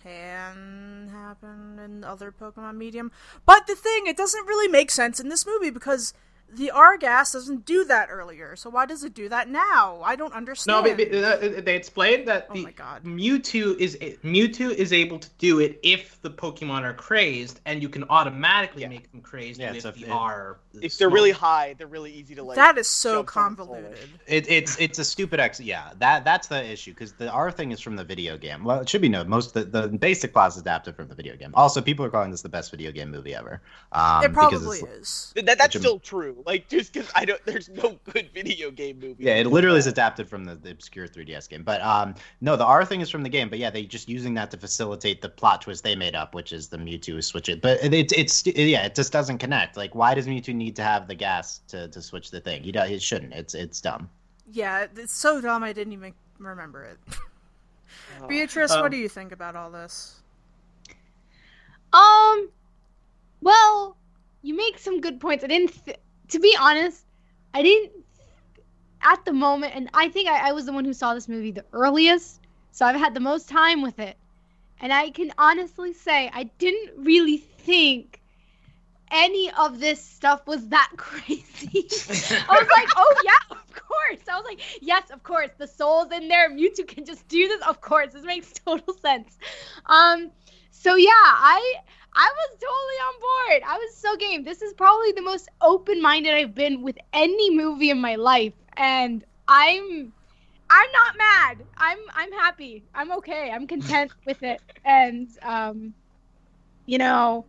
can happen in other Pokemon medium, but the thing, it doesn't really make sense in this movie because the R gas doesn't do that earlier, so why does it do that now? I don't No, understand. but, but, uh, they explained that Oh my God. Mewtwo is Mewtwo is able to do it if the Pokemon are crazed, and you can automatically Yeah. make them crazed Yeah, with so the it- R. If they're really high, they're really easy to like. that is so jump from and forward. convoluted. It, it's it's a stupid ex. Yeah, that that's the issue because the R thing is from the video game. Well, it should be known. Most the, the basic plot is adapted from the video game. Also, people are calling this the best video game movie ever. Um, it probably is. That, that's still true. Like just because I don't, there's no good video game movie. Yeah, it literally is adapted from the, the obscure 3DS game. But um, no, the R thing is from the game. But yeah, they just using that to facilitate the plot twist they made up, which is the Mewtwo switch it. But it, it's it's yeah, it just doesn't connect. Like, why does Mewtwo need to have the gas to, to switch the thing? He do- he shouldn't. It's it's dumb. Yeah, it's so dumb I didn't even remember it. Oh. Beatrice, Um, what do you think about all this? Um, well, you make some good points. I didn't, th- to be honest, I didn't at the moment, and I think I, I was the one who saw this movie the earliest, so I've had the most time with it, and I can honestly say I didn't really think any of this stuff was that crazy. I was like, oh yeah, of course. I was like, yes, of course. The soul's in there. Mewtwo can just do this. Of course, this makes total sense. Um, so yeah, I I was totally on board. I was so game. This is probably the most open-minded I've been with any movie in my life, and I'm I'm not mad. I'm I'm happy. I'm okay. I'm content with it. And um, you know,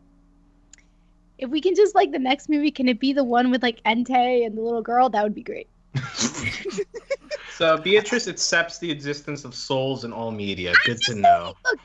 if we can just like the next movie, can it be the one with like Entei and the little girl? That would be great. So Beatrice accepts the existence of souls in all media. Good to know. Look,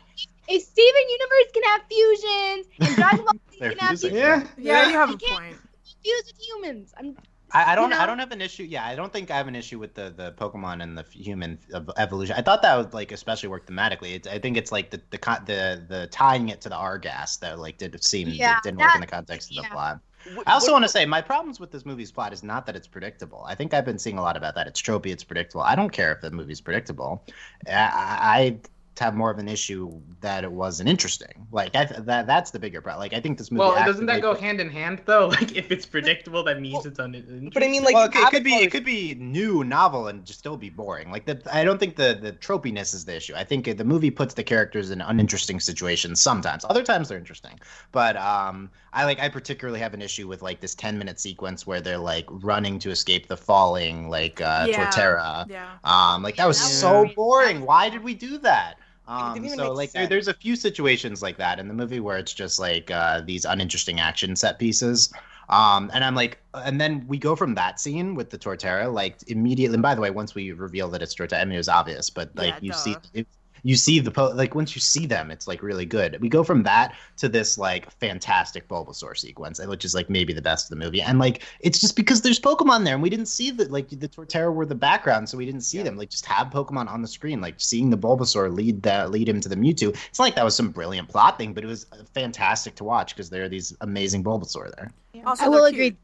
if Steven Universe can have fusions and Dragon Ball Z They're can have fusions, Yeah, you have a I can't- point. fuse with humans. I'm I, I don't. know? I don't have an issue. Yeah, I don't think I have an issue with the, the Pokemon and the human evolution. I thought that would like especially work thematically. It's, I think it's like the the the the tying it to the R gas that like did seem Yeah, didn't work in the context of the yeah. plot. What- I also what- want to say my problems with this movie's plot is not that it's predictable. I think I've been seeing a lot about that. It's tropey. It's predictable. I don't care if the movie's predictable. I, I have more of an issue that it wasn't interesting. Like I, that that's the bigger problem. Like I think this movie. Well, doesn't that actively- go hand in hand though? Like if it's predictable, that means it's un. But I mean, like, well, it, could- it could be it could be new, novel, and just still be boring. Like the, I don't think the the tropiness is the issue. I think the movie puts the characters in uninteresting situations sometimes. Other times they're interesting. But um, I like I particularly have an issue with like this ten minute sequence where they're like running to escape the falling like uh, Yeah. Torterra. Yeah. Um, like that was that was so boring. Why did we do that? Um, so like there, there's a few situations like that in the movie where it's just like uh, these uninteresting action set pieces. Um, and I'm like, and then we go from that scene with the Torterra, like immediately. And by the way, once we reveal that it's Torterra, I mean it was obvious, but like Yeah, you duh. see, it, you see the po- like once you see them, it's like really good. We go from that to this like fantastic Bulbasaur sequence, which is like maybe the best of the movie. And like it's just because there's Pokemon there, and we didn't see the like the Torterra were the background, so we didn't see Yeah. them. Like just have Pokemon on the screen, like seeing the Bulbasaur lead that lead him to the Mewtwo. It's not like that was some brilliant plot thing, but it was uh, fantastic to watch because there are these amazing Bulbasaur there. Also, I will they're agree. cute.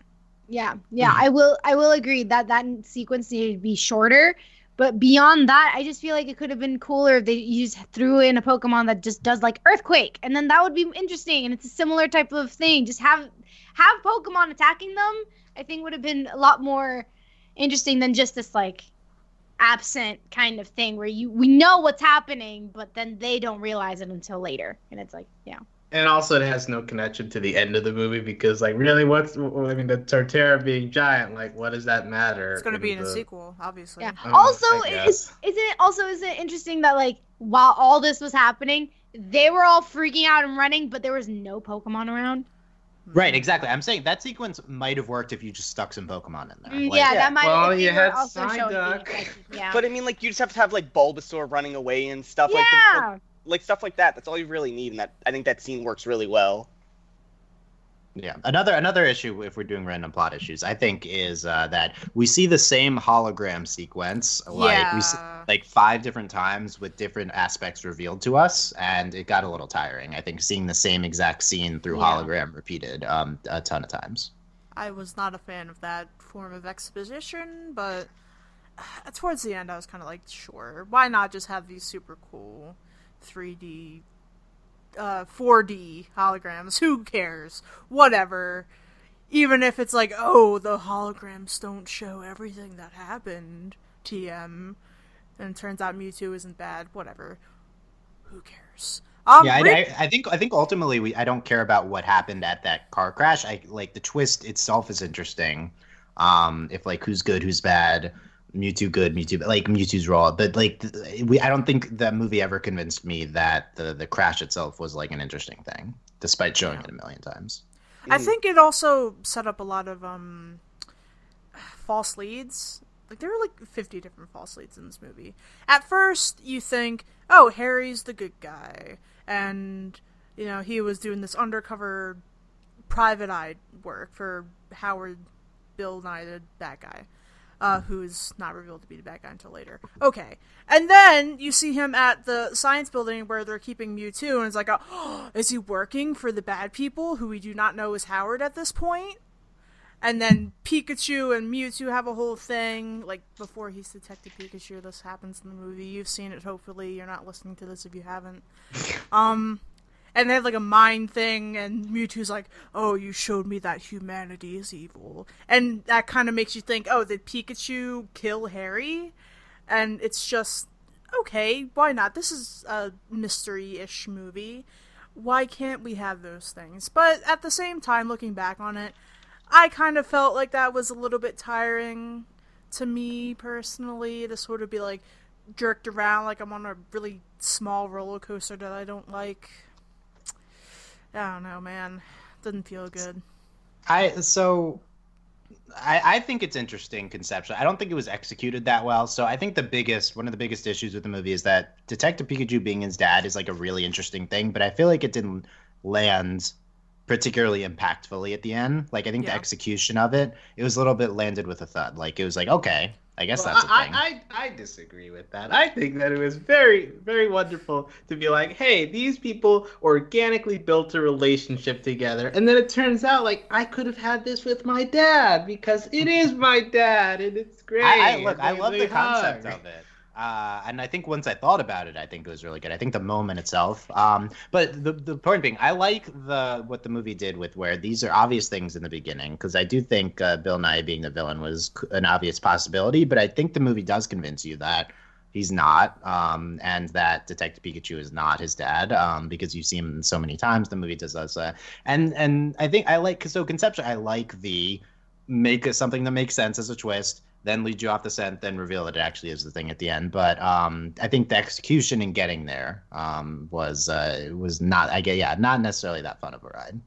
Yeah, yeah, mm-hmm. I will. I will agree that that sequence needed to be shorter. But beyond that, I just feel like it could have been cooler if they just threw in a Pokemon that just does like Earthquake, and then that would be interesting. And it's a similar type of thing. Just have have Pokemon attacking them. I think would have been a lot more interesting than just this like absent kind of thing where you we know what's happening, but then they don't realize it until later, and it's like yeah. And also, it has no connection to the end of the movie because, like, really, what's I mean, the Torterra being giant, like, what does that matter? It's gonna be in a sequel, obviously. Yeah. Um, also, is, isn't it also isn't it interesting that like while all this was happening, they were all freaking out and running, but there was no Pokemon around. Right, exactly. I'm saying that sequence might have worked if you just stuck some Pokemon in there. Mm, Like, yeah, yeah. that might. Well, you had also showing the Psyduck. Yeah. But I mean, like, you just have to have like Bulbasaur running away and stuff like, the, yeah. Like stuff like that. That's all you really need, and that I think that scene works really well. Yeah. Another another issue, if we're doing random plot issues, I think is uh, that we see the same hologram sequence, like we see, like five different times with different aspects revealed to us, and it got a little tiring. I think seeing the same exact scene through Yeah. hologram repeated um, a ton of times. I was not a fan of that form of exposition, but uh, towards the end, I was kind of like, sure, why not just have these super cool 3D, uh, 4D holograms? Who cares? Whatever. even if it's like, oh, the holograms don't show everything that happened, TM, and it turns out Mewtwo isn't bad, whatever. Who cares? Um, yeah, Rick- I, I think I think ultimately we I don't care about what happened at that car crash. I like the twist itself is interesting. Um, if like who's good, who's bad, Mewtwo good, Mewtwo like Mewtwo's raw, but like we I don't think that movie ever convinced me that the the crash itself was like an interesting thing, despite showing it a million times. I think it also set up a lot of um false leads. Like there were like 50 different false leads in this movie. At first, you think, "Oh, Harry's the good guy." And you know, he was doing this undercover private eye work for Howard Bill Nighy, the bad guy. Uh, who's not revealed to be the bad guy until later. Okay. And then you see him at the science building where they're keeping Mewtwo, and it's like, oh, is he working for the bad people who we do not know is Howard at this point? And then Pikachu and Mewtwo have a whole thing. Like, before he's Detective Pikachu, this happens in the movie. You've seen it, hopefully. You're not listening to this if you haven't. Um, and they have like a mind thing, and Mewtwo's like, "Oh, you showed me that humanity is evil," and that kind of makes you think, "Oh, did Pikachu kill Harry?" And it's just okay. Why not? This is a mystery-ish movie. Why can't we have those things? But at the same time, looking back on it, I kind of felt like that was a little bit tiring to me personally to sort of be like jerked around like I'm on a really small roller coaster that I don't like. I don't know, man. Doesn't feel good. I so I, I think it's interesting conceptually. I don't think it was executed that well. So I think the biggest one of the biggest issues with the movie is that Detective Pikachu being his dad is like a really interesting thing, but I feel like it didn't land particularly impactfully at the end. Like I think Yeah. the execution of it, it was a little bit landed with a thud. Like it was like, okay, I guess Well, that's a thing. I, I, I disagree with that. I think that it was very, very wonderful to be like, hey, these people organically built a relationship together. And then it turns out, like, I could have had this with my dad because it is my dad and it's great. I, I look, I love the concept of it. Uh, and I think once I thought about it, I think it was really good. I think the moment itself. Um, but the the point being, I like the what the movie did with where these are obvious things in the beginning because I do think uh, Bill Nighy being the villain was an obvious possibility. But I think the movie does convince you that he's not, um, and that Detective Pikachu is not his dad, um, because you see him so many times. The movie does uh, and and I think I like so conceptually, I like the make something that makes sense as a twist then lead you off the scent, then reveal that it actually is the thing at the end. But um, I think the execution in getting there um, was uh, was not. I get yeah, not necessarily that fun of a ride.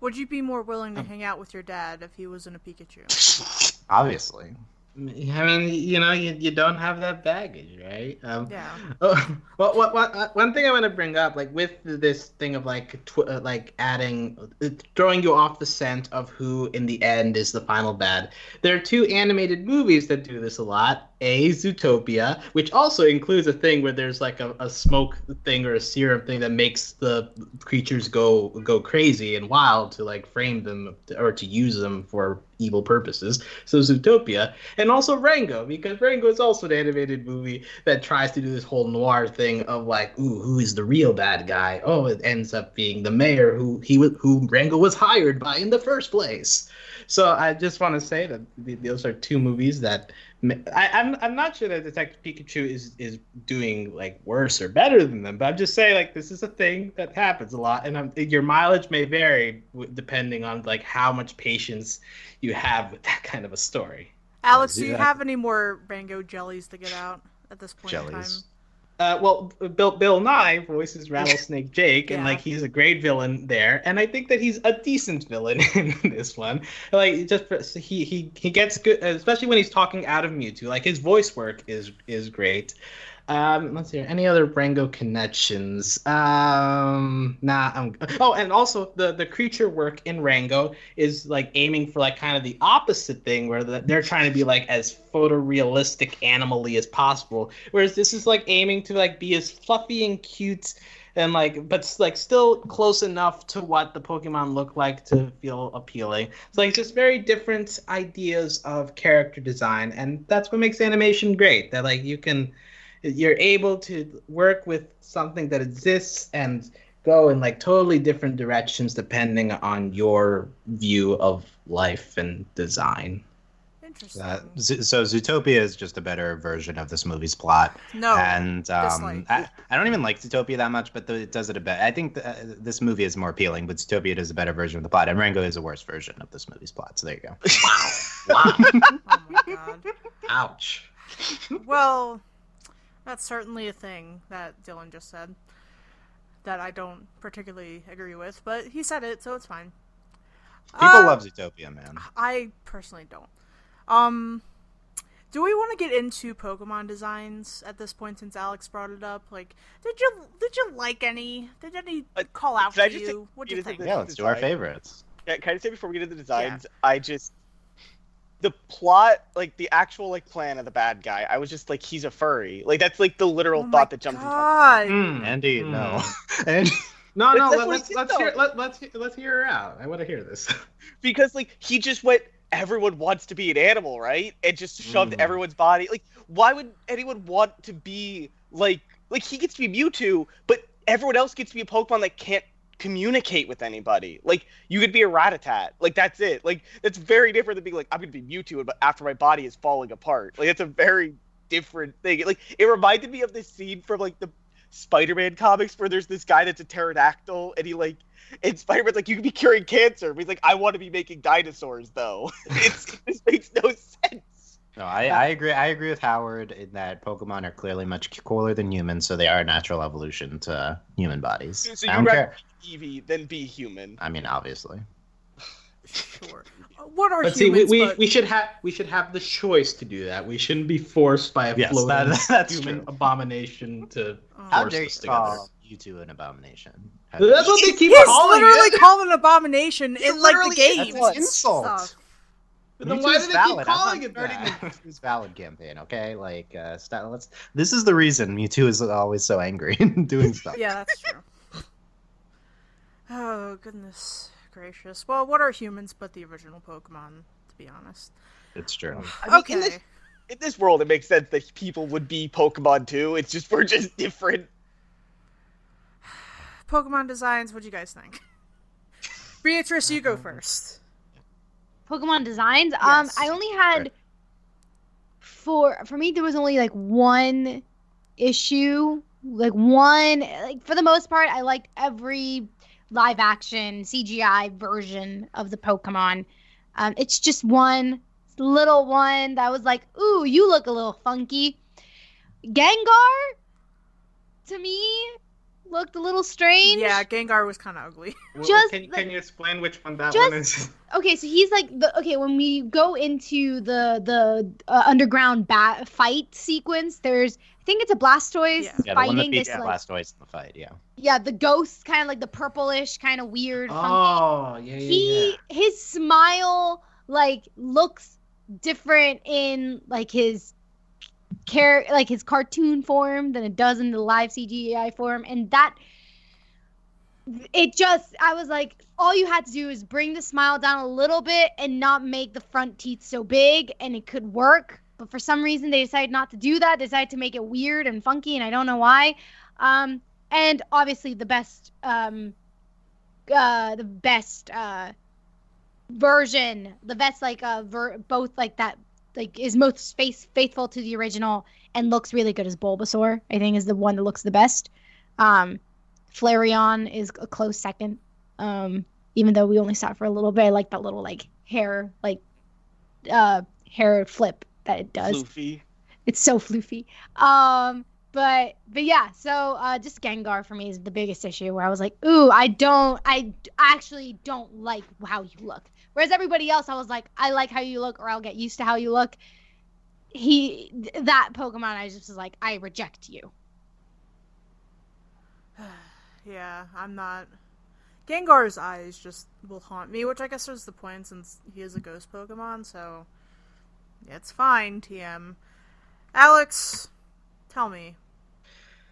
Would you be more willing to hang out with your dad if he was in a Pikachu? Obviously, I mean, you know, you, you don't have that baggage, right? Um, Yeah. Oh, well, what, what, uh, one thing I want to bring up, like with this thing of like, tw- uh, like adding, uh, throwing you off the scent of who in the end is the final bad. There are two animated movies that do this a lot. A Zootopia, which also includes a thing where there's like a, a smoke thing or a serum thing that makes the creatures go go crazy and wild to like frame them or to use them for evil purposes. So Zootopia, and also Rango, because Rango is also an animated movie that tries to do this whole noir thing of like, ooh, who is the real bad guy? Oh, it ends up being the mayor who he who Rango was hired by in the first place. So I just want to say that those are two movies that ma- I, I'm I'm not sure that Detective Pikachu is is doing like worse or better than them, but I'm just saying like this is a thing that happens a lot, and I'm, your mileage may vary depending on like how much patience you have with that kind of a story. Alex, do you yeah. have any more Rango jellies to get out at this point in time? jellies. Uh, well, Bill Bill Nighy voices Rattlesnake Jake, and like he's a great villain there, and I think that he's a decent villain in this one. Like just for, he he he gets good, especially when he's talking out of Mewtwo. Like his voice work is is great. Um, let's see, any other Rango connections? Um, nah. I'm, oh, and also the the creature work in Rango is like aiming for like kind of the opposite thing, where the, they're trying to be like as photorealistic, animally as possible, whereas this is like aiming to like be as fluffy and cute and like but like still close enough to what the pokemon look like to feel appealing it's like just very different ideas of character design and that's what makes animation great that like you can you're able to work with something that exists and go in like totally different directions depending on your view of life and design. Interesting. Uh, Z- so Zootopia is just a better version of this movie's plot, no. and um. I, I don't even like Zootopia that much, but the, it does it a bit. I think the, uh, this movie is more appealing, but Zootopia does a better version of the plot, and Rango is a worse version of this movie's plot. So there you go. Wow. oh my god. Ouch. Well, that's certainly a thing that Dylan just said that I don't particularly agree with, but he said it, so it's fine. People Uh, love Zootopia, man. I personally don't. Um, do we want to get into Pokemon designs at this point since Alex brought it up? Like, did you did you like any? Did any Uh, call out can I to just you? say- What do you think? Yeah, let's do our favorites. Yeah, can I just say before we get into the designs, I just the plot, like the actual like plan of the bad guy, I was just like, he's a furry. Like that's like the literal Oh thought that jumped into my God. Mm. Andy, Mm. no. Andy, No, no. Let, let's he let's hear let, let's let's hear her out. I want to hear this. because like he just went everyone wants to be an animal right and just shoved Mm. everyone's body like why would anyone want to be like like he gets to be mewtwo but everyone else gets to be a pokemon that can't communicate with anybody like you could be a Rattata like that's it like that's very different than being like i'm gonna be mewtwo but after my body is falling apart like it's a very different thing like it reminded me of this scene from like the spider-man comics where there's this guy that's a pterodactyl and he like and Spider-Man's like, you could be curing cancer. But he's like, I want to be making dinosaurs, though. it's, this makes no sense. No, I, I agree. I agree with Howard in that Pokemon are clearly much cooler than humans, so they are a natural evolution to human bodies. So I you'd don't rather care. be Eevee than be human. I mean, obviously. Sure. Uh, What are But see, we, humans? we, but... we should have we should have the choice to do that. We shouldn't be forced by a Yes, floating that- that's human true. abomination to Oh. How force dare you us together. call you two an abomination? How That's dare what they keep He's calling literally it. called an abomination He in like the game. is. That's an insult. Stuff. But then Mewtwo why is do they valid. keep calling it starting that? the Mewtwo's valid campaign, okay? Like, uh, stop, let's. This is the reason Mewtwo is always so angry and doing stuff. Yeah, that's true. oh goodness gracious. Well, what are humans but the original Pokemon? To be honest. It's true. I mean, okay. in, this, in this world, it makes sense that people would be Pokemon too. It's just we're just different. Pokemon designs. What do you guys think? Beatrice, you go first. Pokemon designs. Um, I only had Right. for for me there was only like one issue, like one. Like for the most part, I liked every live action CGI version of the Pokemon. Um, it's just one little one that was like, "Ooh, you look a little funky." Gengar, to me, looked a little strange. Yeah, Gengar was kind of ugly. Just can, the- can you explain which one that just- one is? okay so he's like the okay when we go into the the uh, underground bat fight sequence there's i think it's a blastoise Yeah. Yeah, the one that fighting beats this like Blastoise in the fight, yeah. yeah the ghost kind of like the purplish kind of weird funky Oh, yeah, yeah, he yeah. his smile like looks different in like his care like his cartoon form than it does in the live CGI form and that it just I was like all you had to do is bring the smile down a little bit and not make the front teeth so big and it could work. But for some reason they decided not to do that. They decided to make it weird and funky and I don't know why. Um and obviously the best um uh the best uh version the best like uh ver- both like that like is most face faithful to the original and looks really good as Bulbasaur I think is the one that looks the best um Flareon is a close second um even though we only saw it for a little bit I like that little like hair like uh hair flip that it does Floofy. it's so floofy. Um, but but yeah, so uh, just Gengar for me is the biggest issue where I was like, ooh, I don't, I actually don't like how you look. Whereas everybody else, I was like, I like how you look, or I'll get used to how you look. He that Pokemon, I just was like, I reject you. yeah, I'm not. Gengar's eyes just will haunt me, which I guess is the point since he is a ghost Pokemon, so it's fine, TM. Alex, tell me.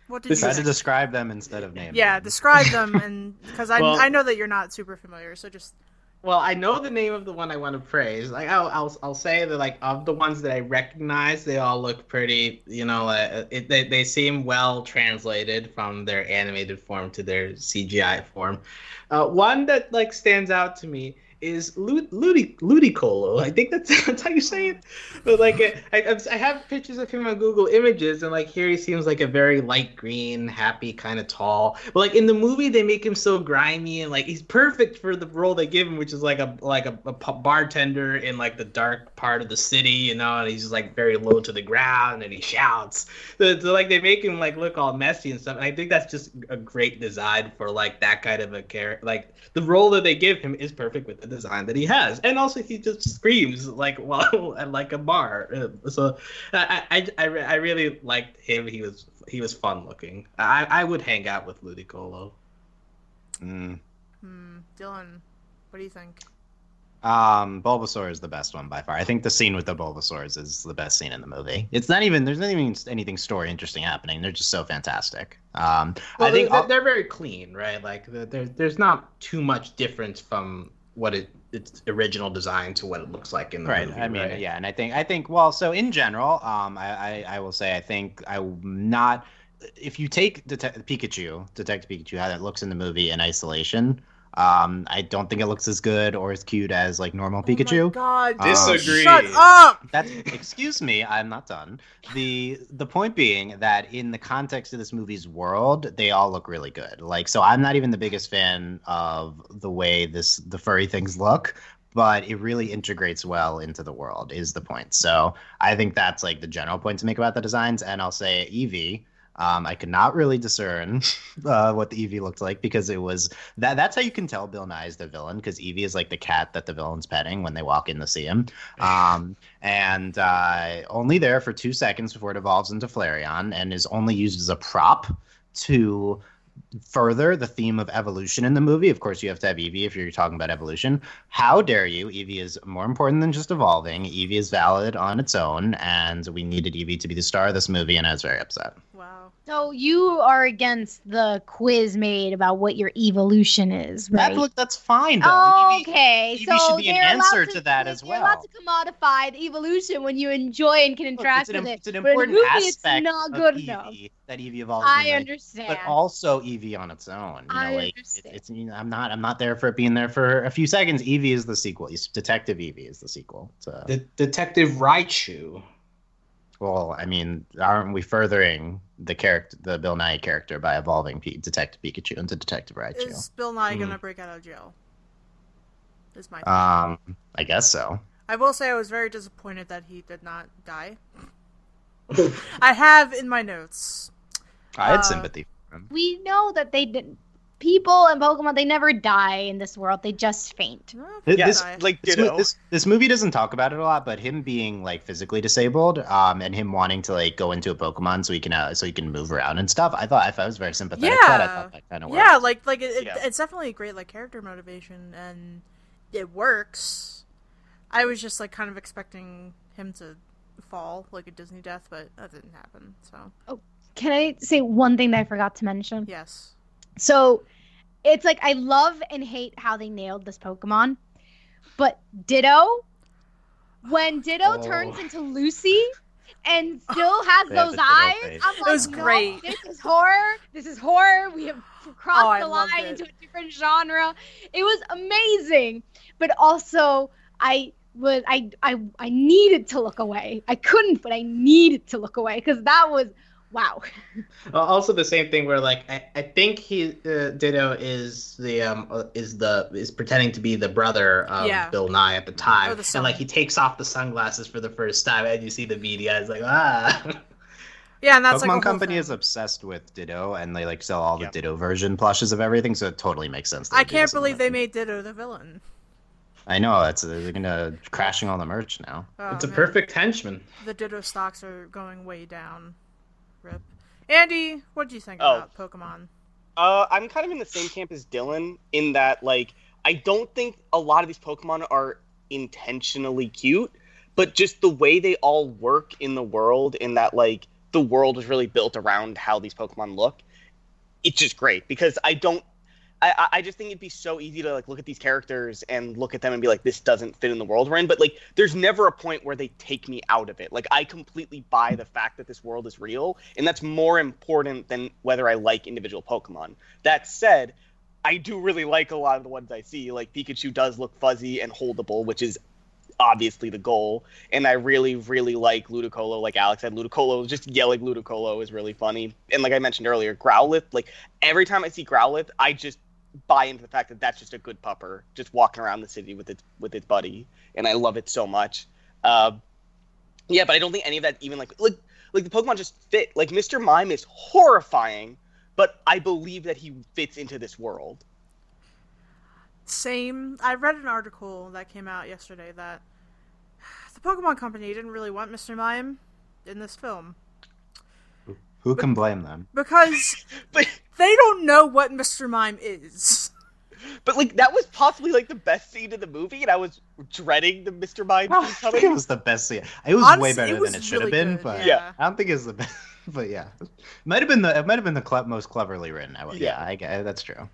What did This you Try to describe them instead of naming Yeah, describe them, and because I Well- I know that you're not super familiar, so just well, I know the name of the one I want to praise. Like I'll, I'll, I'll say that like of the ones that I recognize, they all look pretty. You know, uh, it, they they seem well translated from their animated form to their CGI form. Uh, one that like stands out to me is Lud- Ludi- Ludicolo. I think that's, that's how you say it. But like, I, I have pictures of him on Google Images, and like here he seems like a very light green, happy, kind of tall. But like in the movie, they make him so grimy and like he's perfect for the role they give him, which is like a like a, a bartender in like the dark part of the city, you know, and he's like very low to the ground and he shouts. So, so like they make him like look all messy and stuff. And I think that's just a great design for like that kind of a character. Like the role that they give him is perfect with the design that he has, and also he just screams like well at like a bar. Uh, so I I, I, I really liked him. He was he was fun looking. I I would hang out with Ludicolo. Mm. Hmm, Dylan, what do you think? Um, Bulbasaur is the best one by far. I think the scene with the Bulbasaurs is the best scene in the movie. It's not even there's not even anything story interesting happening. They're just so fantastic. Um, well, I think they're, they're, very clean, right? Like there's there's not too much difference from what it its original design to what it looks like in the right. movie. I mean, right? yeah, and I think I think well, so in general, um, I, I I will say I think I'm not. If you take Det- Pikachu, Detective Pikachu, how that looks in the movie in isolation, um, I don't think it looks as good or as cute as like normal Pikachu. Oh my God, Um, Disagree. Shut up! That's excuse me, I'm not done. The the point being that in the context of this movie's world, they all look really good. Like so I'm not even the biggest fan of the way this the furry things look, but it really integrates well into the world is the point. So I think that's like the general point to make about the designs and I'll say Eevee um, I could not really discern uh, what the Eevee looked like because it was that. That's how you can tell Bill Nighy is the villain because Eevee is like the cat that the villain's petting when they walk in to see him, um, and uh, only there for two seconds before it evolves into Flareon and is only used as a prop to further the theme of evolution in the movie. Of course, you have to have Eevee if you're talking about evolution. How dare you? Eevee is more important than just evolving. Eevee is valid on its own, and we needed Eevee to be the star of this movie, and I was very upset. Wow. So you are against the quiz made about what your evolution is, right? That look, that's fine though. Oh, Eevee- okay. Eevee so should be an they're allowed answer to, to that they're as allowed well. to commodify the evolution when you enjoy and can Look, interact it's an, with it's an But in the important movie, aspect it's not of good Eevee enough. that Eevee evolves. I in, like, understand. But also Eevee on its own. You know, I like understand. It's, it's you know, I'm not I'm not there for it being there for a few seconds. Eevee is the sequel. Detective Eevee is the sequel. To, The Detective Raichu. well, I mean, aren't we furthering the character, the Bill Nighy character, by evolving P- Detective Pikachu into Detective Raichu? Is Bill Nighy Hmm. gonna break out of jail? Is my. Um, I guess so. I will say I was very disappointed that he did not die. I have in my notes. I had Uh, sympathy for him. we know that they did. People and Pokemon, they never die in this world. They just faint. No, Th- he this- like This, this this movie doesn't talk about it a lot, but him being like physically disabled, um, and him wanting to like go into a Pokemon so he can uh, so he can move around and stuff. I thought I, thought I was very sympathetic. to that. I Yeah. thought that kind of worked. yeah, like like it, it- Yeah. it's definitely a great like character motivation, and it works. I was just like kind of expecting him to fall like a Disney death, but that didn't happen. So Oh. Can I say one thing that I forgot to mention? yes, So it's like I love and hate how they nailed this Pokemon. But Ditto, when Ditto Oh. turns into Lucy and still has They those eyes, face. I'm like, It was no, great. this is horror. This is horror. We have oh, crossed Oh, the line into a different genre. It was amazing. But also, I was I I I needed to look away. I couldn't, but I needed to look away because that was wow. Uh, also, the same thing where like I, I think he uh, Ditto is the um uh, is the is pretending to be the brother of Yeah. Bill Nighy at the time, Or the and like he takes off the sunglasses for the first time, and you see the media is like ah. yeah, and that's Pokemon like a Company thing. is obsessed with Ditto, and they like sell all Yep. the Ditto version plushes of everything, so it totally makes sense. I can't this in believe they movie. made Ditto the villain. I know it's they're gonna crashing all the merch now. Oh, it's a man. perfect henchman. The Ditto stocks are going way down. Rip. Andy, what do you think Oh. about Pokemon? Uh, I'm kind of in the same camp as Dylan in that, like, I don't think a lot of these Pokemon are intentionally cute, but just the way they all work in the world, in that, like, the world is really built around how these Pokemon look, it's just great because I don't. I, I- just think it'd be so easy to like look at these characters and look at them and be like, this doesn't fit in the world we're in. But like, there's never a point where they take me out of it. Like, I completely buy the fact that this world is real, and that's more important than whether I like individual Pokemon. That said, I do really like a lot of the ones I see. Like Pikachu does look fuzzy and holdable, which is obviously the goal. And I really, really like Ludicolo. Like Alex said, Ludicolo, just yelling Ludicolo is really funny. And like I mentioned earlier, Growlithe, like every time I see Growlithe, I just buy into the fact that that's just a good pupper, just walking around the city with its with its buddy, and I love it so much. Uh, yeah, but I don't think any of that even like like like the Pokemon just fit. Like Mr. Mime is horrifying, but I believe that he fits into this world. Same. I read an article that came out yesterday that the Pokemon Company didn't really want Mr. Mime in this film Who can blame them? because But they don't know what Mr. Mime is. but like that was possibly like the best scene in the movie, and I was dreading the Mr. Mime I think it was the best scene. It was Honestly, way better it was than it should really have been, good, but yeah. I don't think it's the best. But yeah, might have been the it might have been the cle- most cleverly written. I, yeah, Yeah. I get that's true.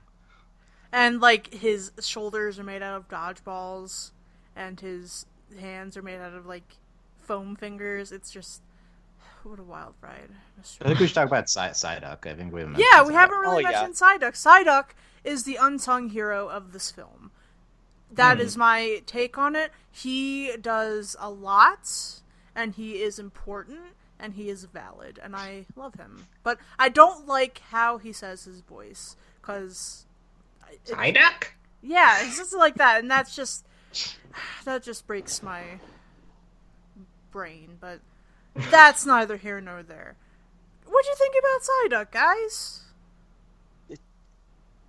And like his shoulders are made out of dodgeballs, and his hands are made out of like foam fingers. It's just what a wild ride. I think we should talk about Psy- Psyduck. I think we haven't Yeah, we Psyduck. haven't really Oh, yeah. mentioned Psyduck. Psyduck is the unsung hero of this film. That hmm. is my take on it. He does a lot, and he is important, and he is valid, and I love him. But I don't like how he says his voice, because Psyduck? yeah, it's just like that, and that's just that just breaks my brain. But that's neither here nor there. What'd you think about Psyduck, guys?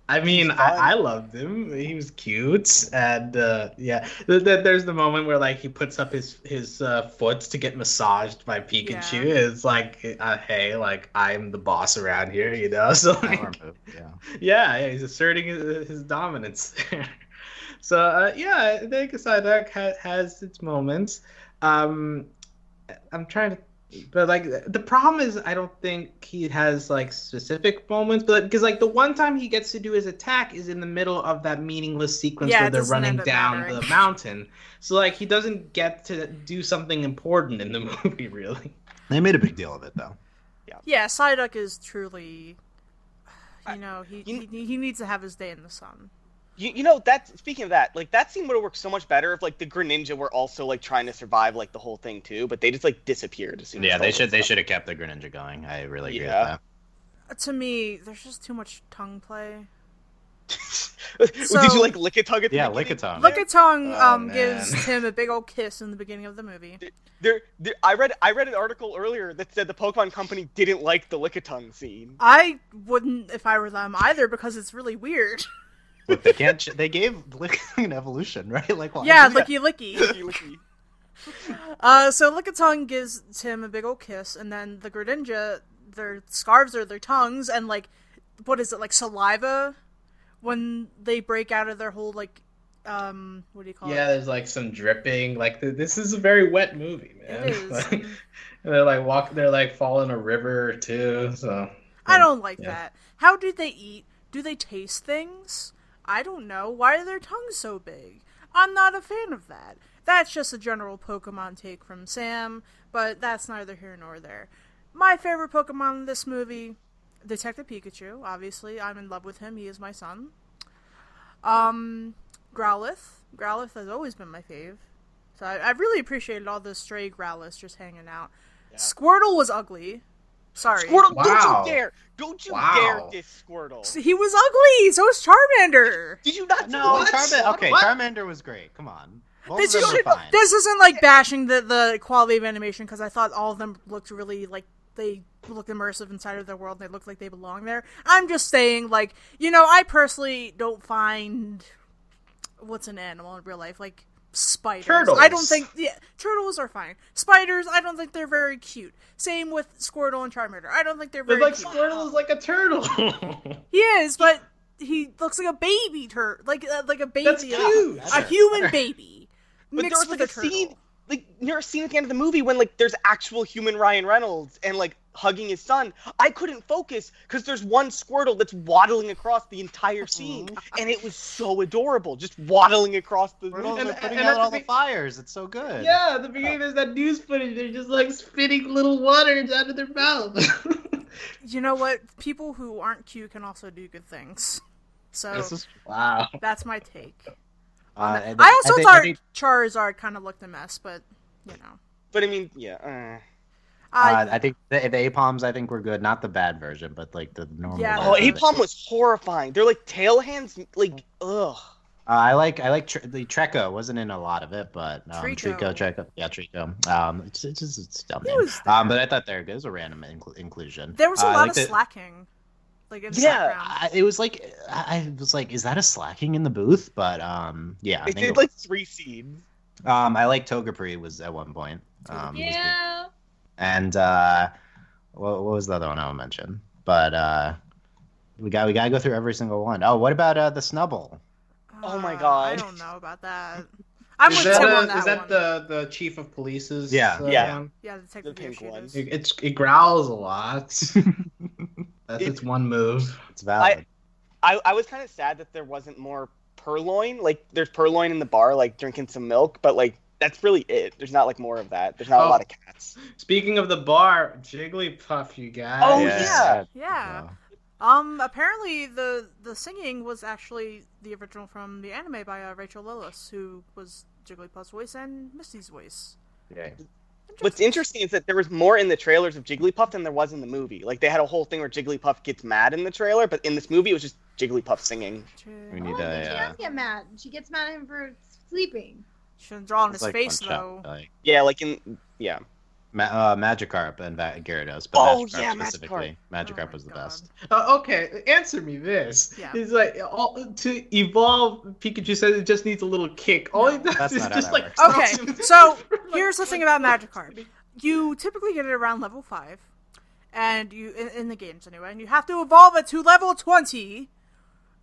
I mean, I, I loved him. He was cute, and uh, yeah, th- th- there's the moment where like he puts up his his uh, foot to get massaged by Pikachu. Yeah. It's like, uh, hey, like I'm the boss around here, you know. So like, move, yeah. yeah, yeah, he's asserting his, his dominance so uh, yeah, I think Psyduck ha- has its moments. Um, I'm trying to, but like the problem is, I don't think he has like specific moments, but because like the one time he gets to do his attack is in the middle of that meaningless sequence Yeah, where they're running down mattering. the mountain. So like he doesn't get to do something important in the movie, really. They made a big deal of it though. Yeah, Yeah, Psyduck is truly, you know, he, you- he he needs to have his day in the sun. You, you know that speaking of that, like that scene would have worked so much better if like the Greninja were also like trying to survive like the whole thing too, but they just like disappeared as soon Yeah, the they should they should have kept the Greninja going. I really agree Yeah. with To me, there's just too much tongue play. Did you like Lickitung at that. the Yeah, beginning? Lickitung. Look at tongue Oh, um man. gives Tim a big old kiss in the beginning of the movie. There, there, I read I read an article earlier that said the Pokemon Company didn't like the Lickitung scene. I wouldn't if I were them either because it's really weird. Look, they can't. ch- They gave Lickitung an evolution, right? Like, why? yeah, licky licky. Licky, licky. Uh, so Lickitung gives Tim a big old kiss, and then the Greninja, their scarves are their tongues, and like, what is it like saliva? When they break out of their whole like, um, what do you call Yeah, it? Yeah, there's like some dripping. Like th- this is a very wet movie, man. It is. Like, and they're like walk. They're like falling a river too. So I don't like Yeah. that. How do they eat? Do they taste things? I don't know. Why are their tongues so big? I'm not a fan of that. That's just a general Pokemon take from Sam, but that's neither here nor there. My favorite Pokemon in this movie, Detective Pikachu. Obviously, I'm in love with him. He is my son. Um, Growlithe. Growlithe has always been my fave. So I, I really appreciated all the stray Growlithes just hanging out. Squirtle was ugly. Sorry. Squirtle, Wow. don't you dare! Don't you Wow. dare diss Squirtle! He was ugly. So was Charmander. Did you not? No, What? Charmander. Okay, What? Charmander was great. Come on. Both This, is, this isn't like bashing the the quality of animation because I thought all of them looked really like they looked immersive inside of their world. and They looked like they belong there. I'm just saying, like you know, I personally don't find what's an animal in real life like spiders. Turtles. I don't think yeah, turtles are fine. Spiders, I don't think they're very cute. Same with Squirtle and Charmander. I don't think they're But very like cute. Squirtle is like a turtle. He is, but he looks like a baby turtle, like uh, like a baby, That's a- cute. a human baby But there mixed was with like a a scene. Turtle. like near a scene at the end of the movie when like there's actual human Ryan Reynolds and like hugging his son. I couldn't focus because there's one Squirtle that's waddling across the entire scene, and it was so adorable, just waddling across the. Turtles And- are putting and out at all the the be- fires. It's so good. Yeah, the beginning there's that news footage. They're just like spitting little waters out of their mouth. You know what? People who aren't cute can also do good things. So This is. wow. that's my take. Uh, and I also think- I thought think- Charizard kind of looked a mess, but you know. But I mean, yeah. Uh. I, uh, I think the, the Aipoms, I think were good. Not the bad version, but like the normal. Yeah, Oh. Aipom was horrifying. They're like tail hands, like ugh. Uh, I like I like tr- the Treecko wasn't in a lot of it, but um, Treecko. Treecko, Treecko, yeah, Treecko. Um, it's it's just it's dumb He name. Um, but I thought there it was a random inclu- inclusion. there was a Uh, lot like of the- Slaking. Like in the Yeah. I, it was like I, I was like, is that a Slaking in the booth? But um, yeah, I It think did like three scenes. um, I like Togepi was at one point. Um. Yeah. and uh, what, what was the other one I will mention? But uh, we got we gotta go through every single one. Oh, what about uh, the Snubbull? Oh my Uh, God. I don't know about that. I'm is with that, Tim uh, on that is that one. the the chief of police's? Yeah. uh, Yeah. one? Yeah, the the pink one. It, it's it growls a lot. That's It- its one move. It's valid. I, I was kind of sad that there wasn't more Purrloin. Like, there's Purrloin in the bar, like drinking some milk, but like that's really it. There's not like more of that. There's not Oh. a lot of cats. Speaking of the bar, Jigglypuff, you guys. Oh, yeah. Yeah. Um. Apparently, the the singing was actually the original from the anime by uh, Rachel Lillis, who was Jigglypuff's voice and Misty's voice. Yeah. What's interesting is that there was more in the trailers of Jigglypuff than there was in the movie. Like they had a whole thing where Jigglypuff gets mad in the trailer, but in this movie it was just Jigglypuff singing. We Oh, need but a. she Uh, does get mad. She gets mad at him for sleeping. Shouldn't draw on his like face though. Out, like, Yeah, like in yeah. Ma- uh, Magikarp and Va- Gyarados, but Oh, Magikarp yeah, specifically. Magikarp, Oh was the God. best. Uh, okay, answer me this. Yeah. It's like all, to evolve. Pikachu says it just needs a little kick. All it does That's is not just like. Okay, so here's the thing about 20 Magikarp. You typically get it around level five, and you in, in the games anyway, and you have to evolve it to level twenty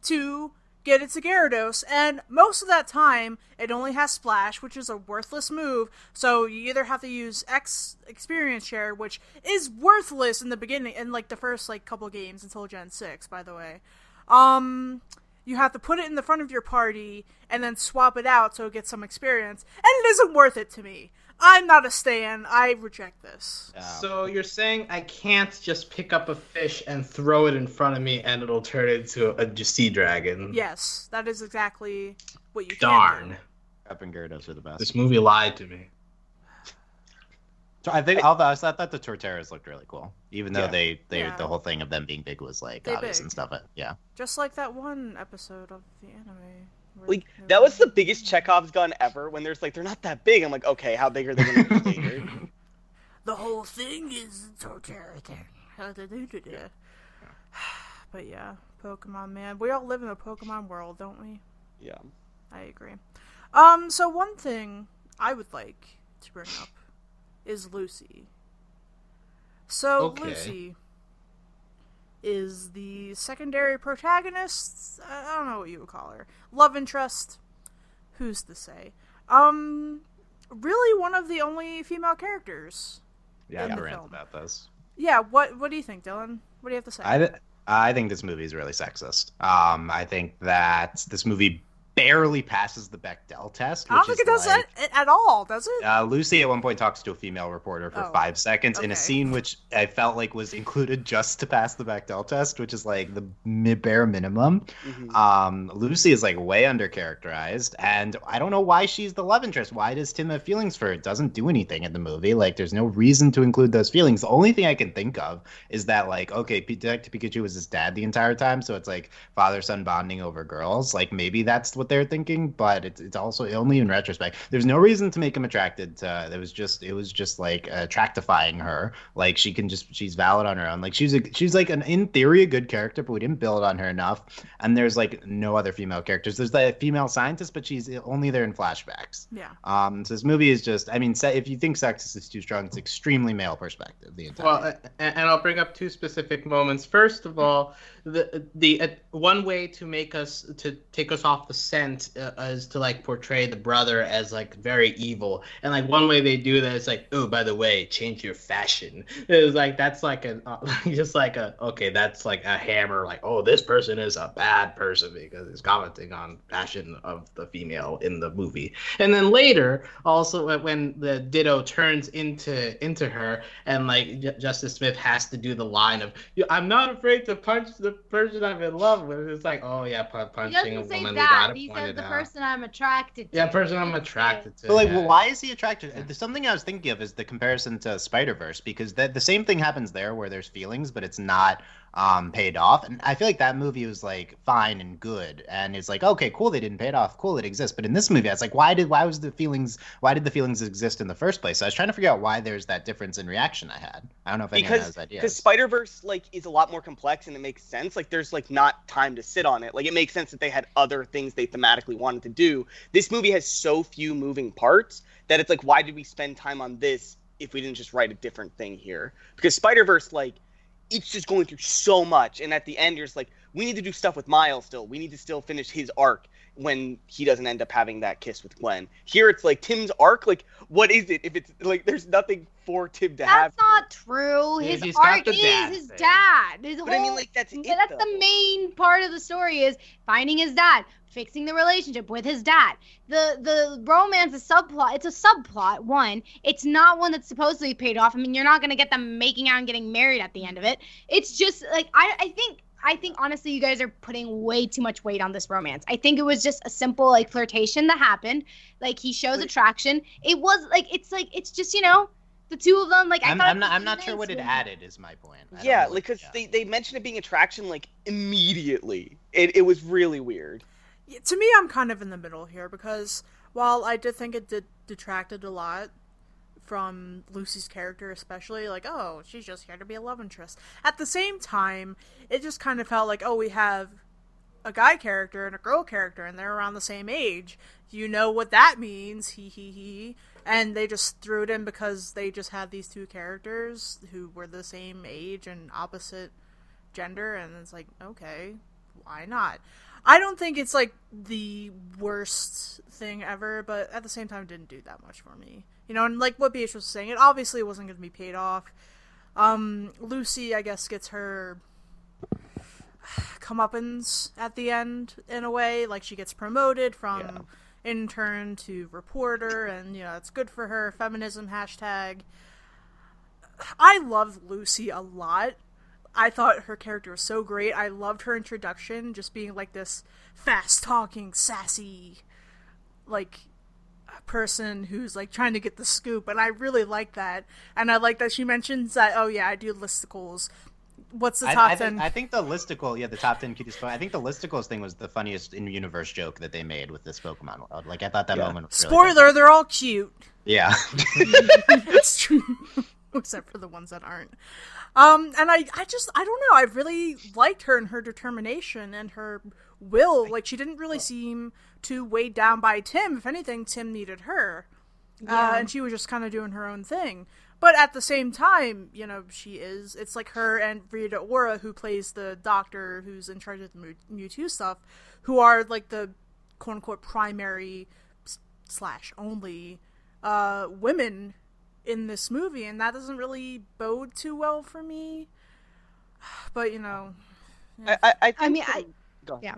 to get it to Gyarados. And most of that time, it only has Splash, which is a worthless move. So you either have to use X Experience Share, which is worthless in the beginning, in like the first like couple games until Gen six, by the way. Um, you have to put it in the front of your party and then swap it out so it gets some experience, and it isn't worth it to me. I'm not a stan. I reject this. So you're saying I can't just pick up a fish and throw it in front of me and it'll turn into a, a sea dragon? Yes, that is exactly what you can Darn. do. Magikarp and Gyarados are the best. This movie lied to me. So I think although I thought the Torterras looked really cool, even though Yeah. they they Yeah. the whole thing of them being big was like They obvious big. and stuff. But yeah, Just like that one episode of the anime. Where Like that was the biggest Chekhov's gun ever. When there's like they're not that big. I'm like, okay, how big are they gonna be later? The whole thing is Torterra thing. But yeah, Pokemon man. We all live in a Pokemon world, don't we? Yeah. I agree. Um, so one thing I would like to bring up is Lucy. So Okay. Lucy is the secondary protagonist. I don't know what you would call her. Love interest. Who's to say? Um, really one of the only female characters. yeah, In the rant film. about this. Yeah. What What do you think, Dylan? What do you have to say? I th- I think this movie is really sexist. Um, I think that this movie barely passes the Bechdel test. I don't which think it is does like- that at all, does it? Uh, Lucy at one point talks to a female reporter for Oh, five seconds in a scene which I felt like was included just to pass the Bechdel test, which is like the mi- bare minimum. Mhm. Um, Lucy is like way undercharacterized, and I don't know why she's the love interest. Why does Tim have feelings for her? It doesn't do anything in the movie. Like, there's no reason to include those feelings. The only thing I can think of is that, like, okay, Detective Pikachu was his dad the entire time, so it's like father son bonding over girls. Like, maybe that's what they're thinking, but it's, it's also only in retrospect. There's no reason to make him attracted to. It was just, it was just like attractifying her. Like, she can just, she's valid on her own. Like, she's a, she's like an in theory a good character, but we didn't build on her enough and there's like no other female characters. There's the female scientist, but she's only there in flashbacks. Yeah. Um, so this movie is just, I mean, if you think sexist is too strong, it's extremely male perspective. The entire. Well, and, and I'll bring up two specific moments. First of all, the the uh, one way to make us to take us off the scent uh, is to like portray the brother as like very evil, and like one way they do that is like, oh, by the way, change your fashion. It's like that's like a uh, just like a okay, that's like a hammer. Like, oh, this person is a bad person because he's commenting on fashion of the female in the movie, and then later also when the Ditto turns into into her, and like J- Justice Smith has to do the line of, "I'm not afraid to punch the person I'm in love with." It's like, oh yeah, pu- He punching a doesn't say woman. we that. gotta He point says it the out. person I'm attracted to. Yeah, person I'm attracted to. But like, yeah. well, why is he attracted? Yeah. Something I was thinking of is the comparison to Spider Verse because the, the same thing happens there where there's feelings, but it's not um, paid off. And I feel like that movie was like fine and good, and it's like okay, cool, they didn't pay it off, cool, it exists. But in this movie, it's like why did why was the feelings why did the feelings exist in the first place? So I was trying to figure out why there's that difference in reaction I had. I don't know if anyone because has ideas. because Spider Verse like is a lot more complex and it makes sense. Like there's like not time to sit on it. Like it makes sense that they had other things they thematically wanted to do. This movie has so few moving parts that it's like why did we spend time on this if we didn't just write a different thing here? Because Spider Verse like it's just going through so much, and at the end you're just like we need to do stuff with Miles still. We need to still finish his arc when he doesn't end up having that kiss with Gwen. Here it's like Tim's arc. Like what is it if it's like there's nothing for Tim to have? That's not true. His he's arc is dad his thing. dad. His But I mean, like that's it. that's though. the main part of the story is finding his dad, fixing the relationship with his dad. The the romance is subplot. It's a subplot. One, it's not one that's supposed to be paid off. I mean, you're not gonna get them making out and getting married at the end of it. It's just like I I think. I think honestly, you guys are putting way too much weight on this romance. I think it was just a simple like flirtation that happened. Like he shows Wait. attraction. It was like it's like it's just you know the two of them. Like I I'm, thought I'm not I'm not sure what it when- added. Is my point. I Yeah, know like because yeah. they they mentioned it being attraction like immediately. It it was really weird. Yeah, to me, I'm kind of in the middle here because while I did think it did detracted a lot from Lucy's character, especially like, oh, she's just here to be a love interest. At the same time, it just kind of felt like, oh, we have a guy character and a girl character, and they're around the same age. You know what that means? He he he. And they just threw it in because they just had these two characters who were the same age and opposite gender, and it's like, okay, why not? I don't think it's like the worst thing ever, but at the same time, didn't do that much for me. You know, and like what BH was saying, it obviously wasn't going to be paid off. Um, Lucy, I guess, gets her comeuppance at the end in a way. Like she gets promoted from Yeah. intern to reporter, and you know it's good for her. Feminism hashtag. I love Lucy a lot. I thought her character was so great. I loved her introduction, just being like this fast talking, sassy, like person who's like trying to get the scoop, and I really like that. And I like that she mentions that. Oh yeah, I do listicles. What's the top I, ten? think, I think the listicle, yeah, the top ten cutest. I think the listicles thing was the funniest in universe joke that they made with this Pokemon world. Like I thought that Yeah. moment. Was really good. Spoiler: They're all cute. Yeah. it's true, except for the ones that aren't. Um, and I, I just, I don't know. I really liked her and her determination and her will. Like she didn't really seem too weighed down by Tim. If anything, Tim needed her, uh, and she was just kind of doing her own thing. But at the same time, you know, she is. It's like her and Rita Ora, who plays the doctor who's in charge of the Mew- Mewtwo stuff, who are like the quote unquote primary slash only uh, women in this movie, and that doesn't really bode too well for me. But you know, I I, I, I mean, I that- Go ahead. yeah.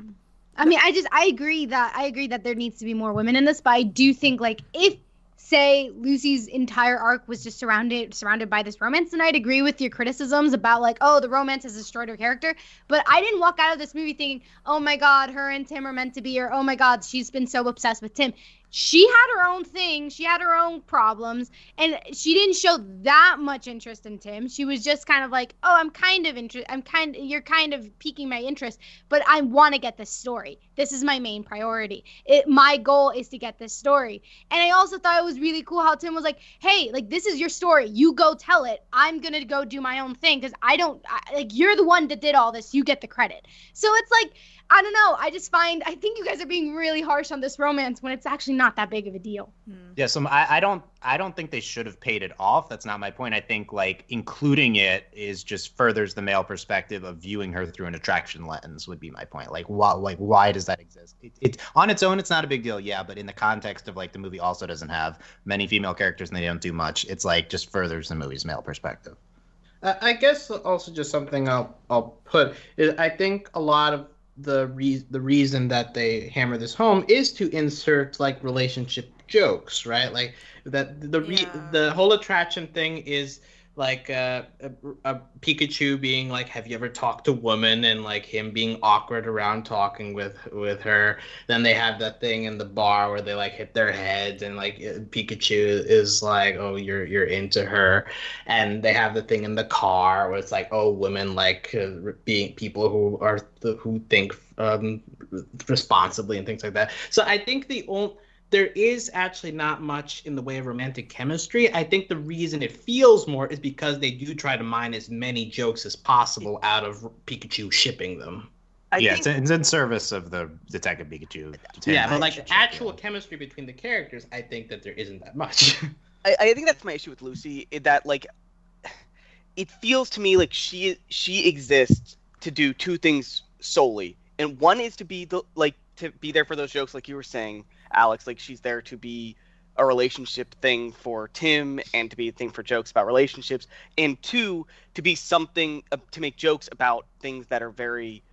I mean, I just I agree that I agree that there needs to be more women in this, but I do think like if say Lucy's entire arc was just surrounded surrounded by this romance, then I'd agree with your criticisms about like, oh, the romance has destroyed her character. But I didn't walk out of this movie thinking, oh my god, her and Tim are meant to be, or oh my god, she's been so obsessed with Tim. She had her own thing, she had her own problems, and she didn't show that much interest in Tim. She was just kind of like, oh, I'm kind of interested. I'm kind, you're kind of piquing my interest, but I want to get this story. This is my main priority. It, my goal is to get this story. And I also thought it was really cool how Tim was like, hey, like this is your story. You go tell it. I'm gonna go do my own thing because I don't I, like you're the one that did all this. You get the credit. So it's like I don't know. I just find I think you guys are being really harsh on this romance when it's actually not that big of a deal. Hmm. Yeah, so I, I don't I don't think they should have paid it off. That's not my point. I think like including it is just furthers the male perspective of viewing her through an attraction lens would be my point. Like why like why does that exist? It, it on its own it's not a big deal, yeah, but in the context of like the movie also doesn't have many female characters and they don't do much. It's like just furthers the movie's male perspective. Uh, I guess also just something I'll I'll put is I think a lot of the re- the reason that they hammer this home is to insert like relationship jokes, right? Like that the re- Yeah. the whole attraction thing is like uh, a, a Pikachu being like, "Have you ever talked to woman?" and like him being awkward around talking with with her. Then they have that thing in the bar where they like hit their heads and like uh, Pikachu is like, "Oh, you're you're into her," and they have the thing in the car where it's like, "Oh, women like uh, being people who are the, who think um, responsibly and things like that." So I think the only there is actually not much in the way of romantic chemistry. I think the reason it feels more is because they do try to mine as many jokes as possible out of Pikachu shipping them. I yeah, think, it's, it's in service of the Detective Pikachu. Yeah, but like the actual yeah. chemistry between the characters, I think that there isn't that much. I, I think that's my issue with Lucy. i- That like, it feels to me like she she exists to do two things solely, and one is to be the like to be there for those jokes, like you were saying, Alex. Like she's there to be a relationship thing for Tim and to be a thing for jokes about relationships, and two to be something uh, to make jokes about things that are very,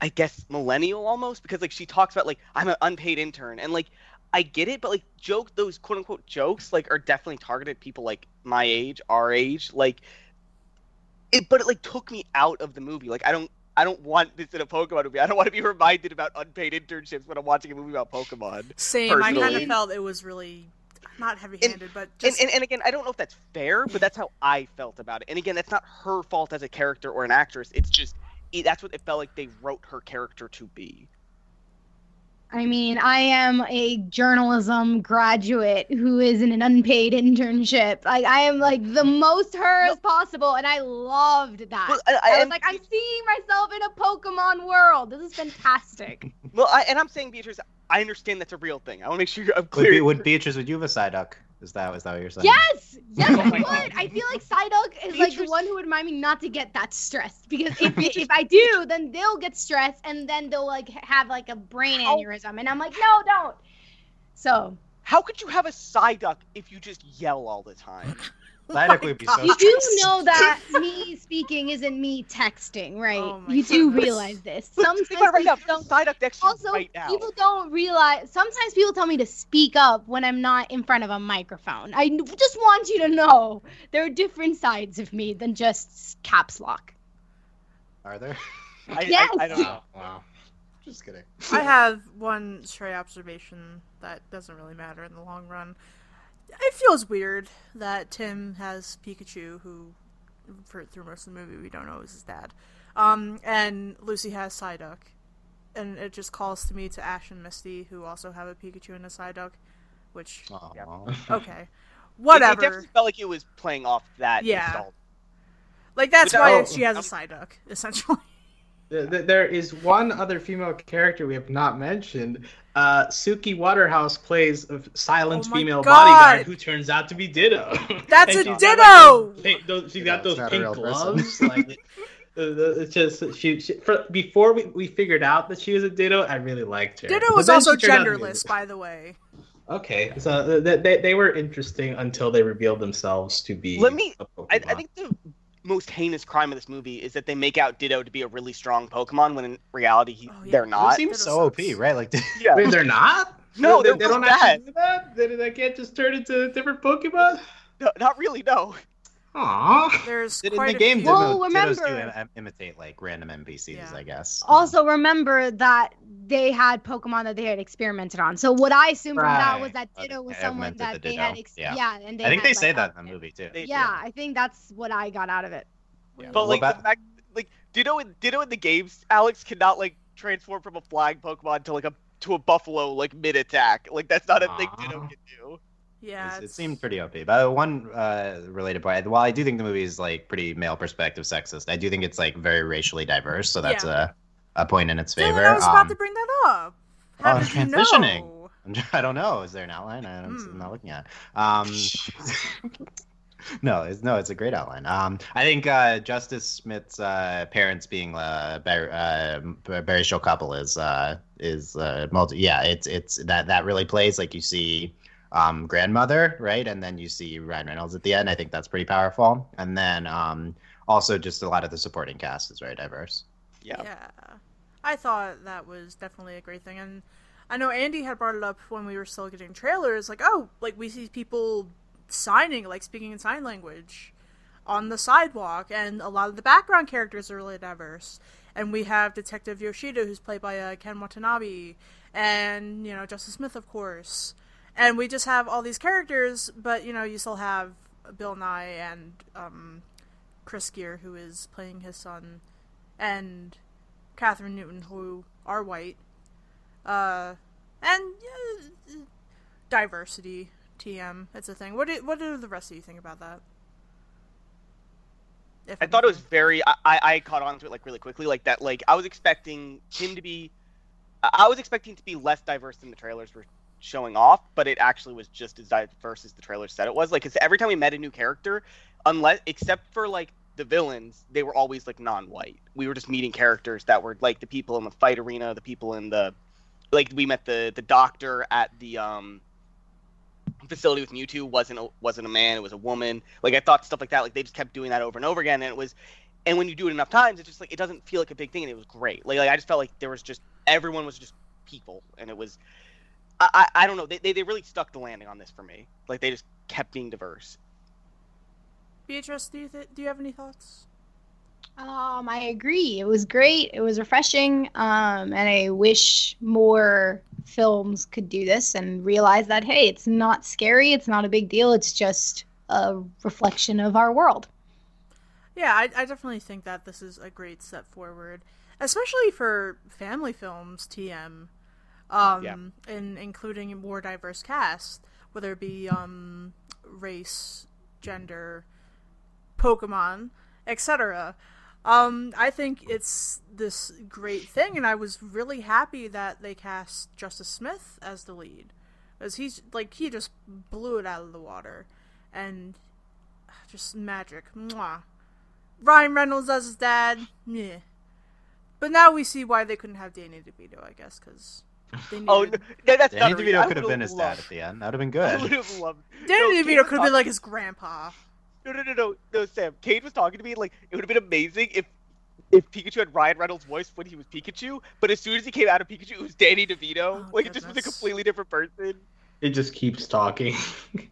I guess, millennial almost because like she talks about like I'm an unpaid intern and like I get it, but like joke those quote unquote jokes like are definitely targeted people like my age, our age, like it but it like took me out of the movie. Like I don't I don't want this in a Pokemon movie. I don't want to be reminded about unpaid internships when I'm watching a movie about Pokemon. Same. I kind of felt it was really not heavy-handed, but And, just and and again, I don't know if that's fair, but that's how I felt about it. And again, that's not her fault as a character or an actress. It's just that's what it felt like they wrote her character to be. I mean, I am a journalism graduate who is in an unpaid internship. Like I am like the most her as possible, and I loved that. Well, I, I, I was like, I'm seeing myself in a Pokemon world. This is fantastic. well, I, and I'm saying Beatrice, I understand that's a real thing. I want to make sure I'm Would, clear. be, would Beatrice, would you have a Psyduck? Is that is that what you're saying? yes, oh yes, Oh I would. I feel like Psyduck is like the one who would remind me not to get that stressed because if if I do, then they'll get stressed and then they'll like have like a brain How- aneurysm, and I'm like, no, don't. So How could you have a Psyduck if you just yell all the time? Psyduck oh would be so You do know that me speaking isn't me texting, right? Oh my you do realize this. Look, Sometimes think right people don't. a next Also, right now. people don't realize. Sometimes people tell me to speak up when I'm not in front of a microphone. I just want you to know there are different sides of me than just caps lock. Are there? I, Yes! I, I don't know. wow, wow. Just kidding. I have one stray observation that doesn't really matter in the long run. It feels weird that Tim has Pikachu, who, for through most of the movie, we don't know is his dad, um, and Lucy has Psyduck, and it just calls to me to Ash and Misty, who also have a Pikachu and a Psyduck, which Aw. okay, It, whatever. it definitely felt like it was playing off that. Yeah. nostalgia. like that's Which- why oh, she has a um, Psyduck, essentially. Th- th- There is one other female character we have not mentioned. Uh, Suki Waterhouse plays a silent Oh female God. bodyguard who turns out to be Ditto. That's a she's got, like, Ditto! those pink- those- she's got those pink gloves. like, uh, uh, it's just she, she for, before we, we figured out that she was a Ditto, I really liked her. Ditto But was also she turned out to be a- genderless, by the way. Okay, so th- they, they were interesting until they revealed themselves to be. Let me- a I, I Pokemon. think the most heinous crime of this movie is that they make out Ditto to be a really strong Pokemon when in reality he, Oh, yeah. they're It not. seems Ditto so OP, right? Like, Yeah. Wait, they're not. No, they, they're they don't really actually do that. They, they can't just turn into different Pokemon. No, not really. No. Aww. There's in quite the a game, few. Well, Ditto, Dittos do remember- im- imitate like random NPCs, Yeah. I guess. Also, remember that they had Pokemon that they had experimented on. So what I assumed from that was that Ditto they was someone that the they had. Ditto. Ex- Yeah. yeah. and they I think had, they say like, that in the movie too. They- Yeah, I think that's what I got out of it. Yeah. But Well, like that- the fact, like Ditto in Ditto in the games, Alex cannot like transform from a flying Pokemon to like a to a buffalo like mid attack. Like that's not a thing Aw. Ditto can do. Yeah, It's- it seemed pretty OP. But one uh, related point, while I do think the movie is like pretty male perspective sexist, I do think it's like very racially diverse. So that's Yeah. uh a point in its favor. Dylan, I was about Um, to bring that up. oh, How you transitioning. know? I don't know. Is there an outline? I Hmm. I'm not looking at. it. Um, no, it's no, it's a great outline. Um, I think uh, Justice Smith's uh, parents being uh, Bar- uh, Barry Show couple is uh, is uh, multi. Yeah, it's it's that that really plays like you see um, grandmother right, and then you see Ryan Reynolds at the end. I think that's pretty powerful. And then um, also just a lot of the supporting cast is very diverse. Yeah. Yeah. I thought that was definitely a great thing. And I know Andy had brought it up when we were still getting trailers. Like, oh, like we see people signing, like speaking in sign language on the sidewalk. And a lot of the background characters are really diverse. And we have Detective Yoshida, who's played by uh, Ken Watanabe. And, you know, Justice Smith, of course. And we just have all these characters, but, you know, you still have Bill Nighy and um, Chris Geere, who is playing his son, and Kathryn Newton, who are white. Uh, and yeah, diversity, TM, it's a thing. What do, what do the rest of you think about that? If I thought it was very. I, I caught on to it like really quickly, like that. Like I was expecting him to be. I was expecting to be less diverse than the trailers were showing off, but it actually was just as diverse as the trailer said it was. Like, 'cause every time we met a new character, unless except for like the villains, they were always like non-white. We were just meeting characters that were like the people in the fight arena, the people in the, like we met the the doctor at the um facility with Mewtwo wasn't a, wasn't a man, it was a woman. Like I thought stuff like that. Like they just kept doing that over and over again, and it was, and when you do it enough times, it's just like it doesn't feel like a big thing, and it was great. Like, like I just felt like there was just everyone was just people, and it was, I, I don't know, they, they they really stuck the landing on this for me. Like they just kept being diverse. Beatrice, do you th- do you have any thoughts? Um, I agree. It was great. It was refreshing. Um, and I wish more films could do this and realize that hey, it's not scary. It's not a big deal. It's just a reflection of our world. Yeah, I, I definitely think that this is a great step forward, especially for family films. TM, um, Yeah. and including a more diverse cast, whether it be um, race, gender, Pokemon, etc. Um, I think it's this great thing, and I was really happy that they cast Justice Smith as the lead, because he's like he just blew it out of the water, and just magic. Mwah. Ryan Reynolds as his dad, yeah. But now we see why they couldn't have Danny DeVito, I guess, because needed... Oh, no, that's Danny not a reason. I DeVito could have been his dad at the end. That would have been I good. would have loved. Danny no, DeVito could have been like his grandpa. No, no, no, no, no, Sam. Kate was talking to me like it would have been amazing if if Pikachu had Ryan Reynolds' voice when he was Pikachu, but as soon as he came out of Pikachu, it was Danny DeVito. Oh, like it just was a completely different person. It just keeps talking.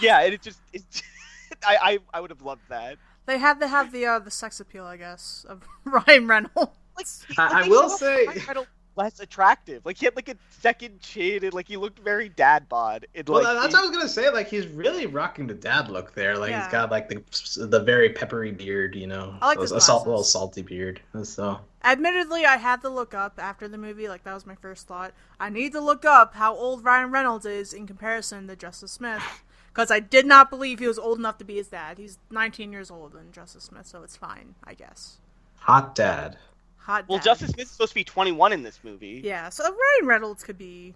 Yeah, and it just it, I, I I would have loved that. They had to have the uh, the sex appeal, I guess, of Ryan Reynolds. Like I- like, I will say- Ryan Reynolds less attractive. Like he had like a second chin and like he looked very dad bod. And, well, like, that's the- what I was gonna say. Like he's really rocking the dad look there. Like Yeah. he's got like the the very peppery beard, you know, I like Those- his a salt, little salty beard. So Admittedly, I had to look up after the movie, like that was my first thought. I need to look up how old Ryan Reynolds is in comparison to Justice Smith, because I did not believe he was old enough to be his dad. He's 19 years old than Justice Smith, so it's fine, I guess. hot dad. Hot. well, dad. Justice Smith's supposed to be 21 in this movie. Yeah, so Ryan Reynolds could be.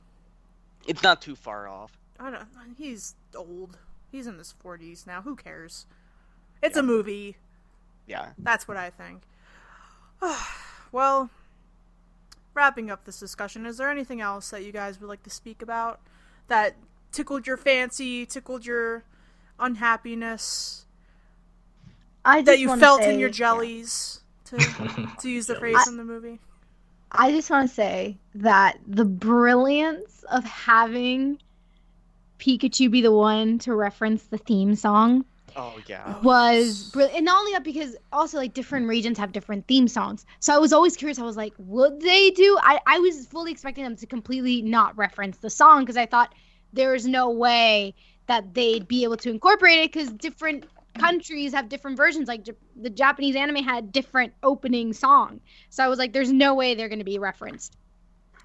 It's not too far off. I don't. He's old. He's in his 40s now. Who cares? It's a movie. Yeah. That's what I think. well, wrapping up this discussion, is there anything else that you guys would like to speak about that tickled your fancy, tickled your unhappiness, I just that you wanna felt in your jellies, to, to use the phrase I- from the movie? I just want to say that the brilliance of having Pikachu be the one to reference the theme song Oh yeah. Was brilliant. And not only that, because also like different regions have different theme songs. So I was always curious. I was like, would they do? I, I was fully expecting them to completely not reference the song because I thought there is no way that they'd be able to incorporate it because different countries have different versions. Like the Japanese anime had different opening song. So I was like, there's no way they're going to be referenced.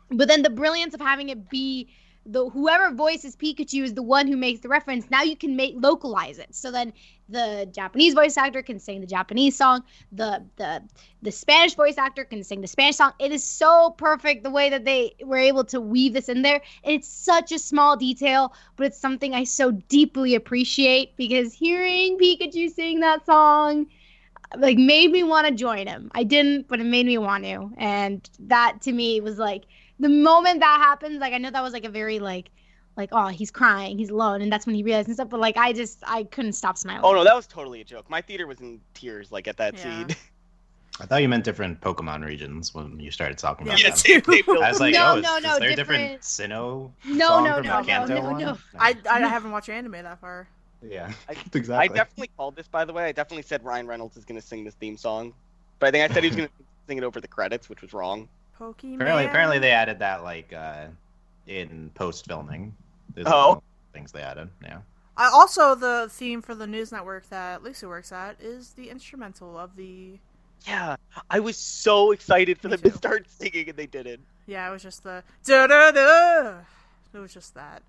But then the brilliance of having it be the whoever voices Pikachu is the one who makes the reference. Now you can make localize it. So then the Japanese voice actor can sing the Japanese song. The the the Spanish voice actor can sing the Spanish song. It is so perfect the way that they were able to weave this in there. And it's such a small detail, but it's something I so deeply appreciate because hearing Pikachu sing that song like made me want to join him. I didn't, but it made me want to. And that to me was like the moment that happens, like I know that was like a very like like oh he's crying, he's alone, and that's when he realized and stuff. But like I just I couldn't stop smiling. Oh no, that was totally a joke. My theater was in tears like at that Yeah. scene. I thought you meant different Pokemon regions when you started talking about me that. too. they I was like, No, oh, is, no, is no, there a different different- Sinnoh No, song no, from no, the Kanto no, no, one? no. I, I haven't watched anime that far. Yeah, I- exactly. I definitely called this, by the way. I definitely said Ryan Reynolds is going to sing this theme song, but I think I said he was going to sing it over the credits, which was wrong. Pokemon. Apparently, apparently they added that like uh, in post filming. Oh. things they added. Yeah. I also the theme for the news network that Lisa works at is the instrumental of the. Yeah, I was so excited for Me them to start singing, and they didn't. Yeah, it was just the da da da. It was just that.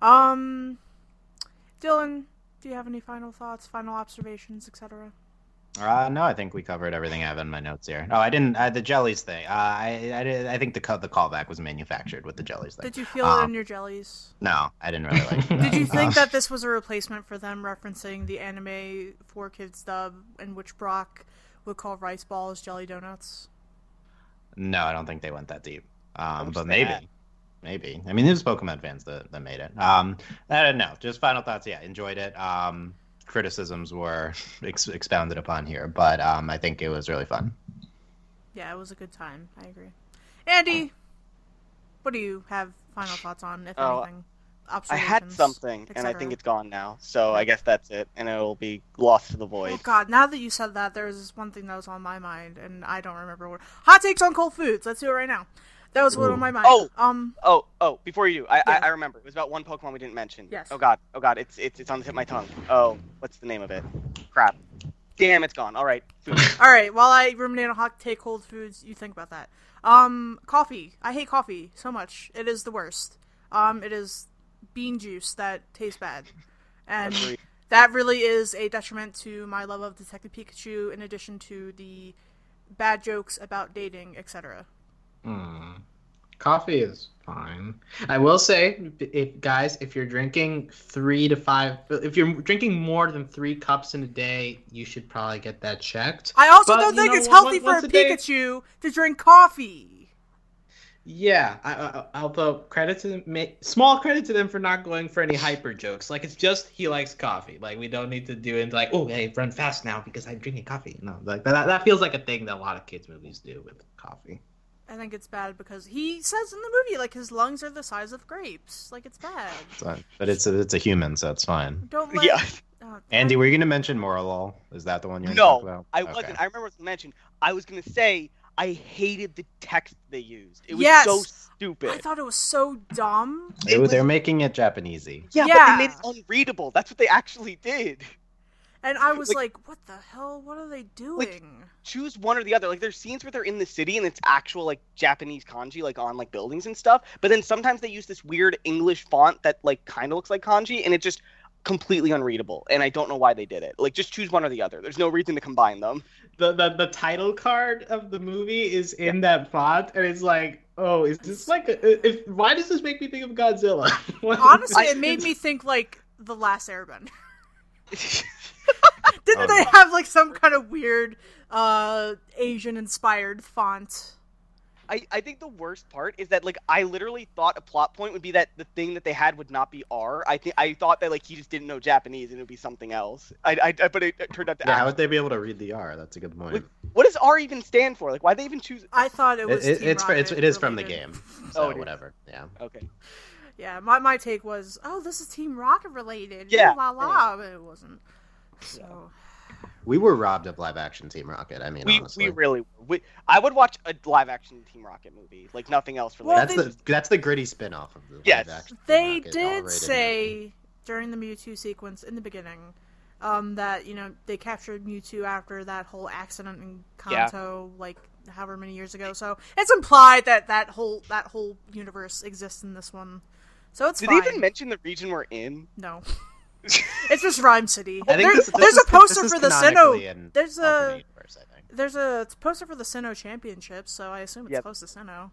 Um, Dylan, do you have any final thoughts, final observations, etc.? Uh, no, I think we covered everything I have in my notes here. Oh, I didn't. Uh, the jellies thing. Uh, I, I, did, I think the co- the callback was manufactured with the jellies thing. Did you feel it Um, in your jellies? No, I didn't really like. That. Did you think Uh, that this was a replacement for them referencing the anime 4Kids dub in which Brock would call rice balls jelly donuts? No, I don't think they went that deep. Um, but maybe, had. maybe. I mean, it was Pokemon fans that, that made it. Um, I don't know. Just final thoughts. Yeah, enjoyed it. Um, criticisms were ex- expounded upon here, but um, I think it was really fun. Yeah, it was a good time. I agree. Andy, what do you have final thoughts on, if Oh, anything? I had something, and I think it's gone now. So I guess that's it, and it'll be lost to the void. Oh God! Now that you said that, there's this one thing that was on my mind, and I don't remember what. Hot takes on cold foods. Let's do it right now. That was what Ooh. on my mind. Oh! um, Oh, oh! Before you, I, Yeah. I, I remember. It was about one Pokemon we didn't mention. Yes. Oh God! Oh God! It's it's it's on the tip of my tongue. Oh, what's the name of it? Crap! Damn! It's gone. All right. Food. all right. While I ruminate on hot take cold foods, you think about that. Um, coffee. I hate coffee so much. It is the worst. Um, it is bean juice that tastes bad, and that really is a detriment to my love of Detective Pikachu. In addition to the bad jokes about dating, etc. Hmm. Coffee is fine. I will say, if guys, if you're drinking three to five, if you're drinking more than three cups in a day, you should probably get that checked. I also But, don't think know, it's healthy for once a a Pikachu to drink coffee. Yeah, I, I, although credit to them, small credit to them for not going for any hyper jokes. Like it's just he likes coffee. Like we don't need to do into like, oh, hey, run fast now because I'm drinking coffee. No, like that, that feels like a thing that a lot of kids movies do with coffee. I think it's bad because he says in the movie like his lungs are the size of grapes. Like it's bad. But it's a, it's a human, so it's fine. Don't let. Yeah. Oh, Andy, were you gonna mention Morelull? Is that the one you're No, talking about? No, I Okay. wasn't. I remember what you mentioned. I was gonna say I hated the text they used. It was Yes! so stupid. I thought it was so dumb. They, it was- they're making it Japanesey. yeah, Yeah. but they made it unreadable. That's what they actually did. And I was Like- like, what the hell? What are they doing? choose one or the other. Like there's scenes where they're in the city and it's actual like Japanese kanji like on like buildings and stuff. But then sometimes they use this weird English font that like kind of looks like kanji and it's just completely unreadable. And I don't know why they did it. Like just choose one or the other. There's no reason to combine them. The, the the title card of the movie is in that font, and it's like, oh, is this like, a, if why does this make me think of Godzilla? Honestly, it made me think like the Last Airbender. Didn't they have like some kind of weird uh Asian inspired font? I, I think the worst part is that like I literally thought a plot point would be that the thing that they had would not be R. I think I thought that like he just didn't know Japanese and it would be something else. I, I, I- but it, it turned out to Yeah, how would they be able to read the R? That's a good point. Like, what does R even stand for? Like why they even choose? I thought it It, was. it, Team it's, fr- it's Rocket it is from the game, Oh, so it is. whatever. Yeah. Okay. Yeah, my my take was, oh, this is Team Rocket related. Yeah, la la, but it wasn't. So We were robbed of live action Team Rocket. I mean, We, honestly, we really were. We, I would watch a live action Team Rocket movie, like nothing else for Well, like, that's the that's the gritty spin off of the Yes. live action. They Rocket did R-rated say during the Mewtwo sequence in the beginning um, that you know they captured Mewtwo after that whole accident in Yeah. Kanto, like however many years ago. So it's implied that that whole that whole universe exists in this one. So it's Did fine. they even mention the region we're in? no. it's just Ryme City. I think There- this, this there's is- a poster this is for the canonically Sinnoh. there's a- alternate universe, I think. There's a poster for the Sinnoh Championship, so I assume it's Yep. close to Sinnoh.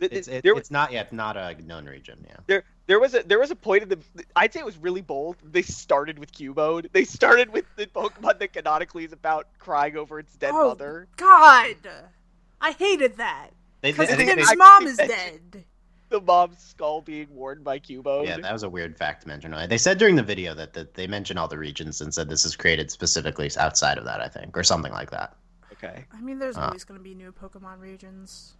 It's, it, there, was- it's not yet not a known region. Yeah. there, there was a there was a point in the. I'd say it was really bold. They started with Cubone. They started with the Pokemon that canonically is about crying over its dead Oh, mother. God, I hated that because I think Tim's mom is I- dead. The mom's skull being worn by Cubone. Yeah, that was a weird fact to mention. They said during the video that, that they mentioned all the regions and said this is created specifically outside of that, I think, or something like that. okay. I mean, there's Ah. always going to be new Pokemon regions.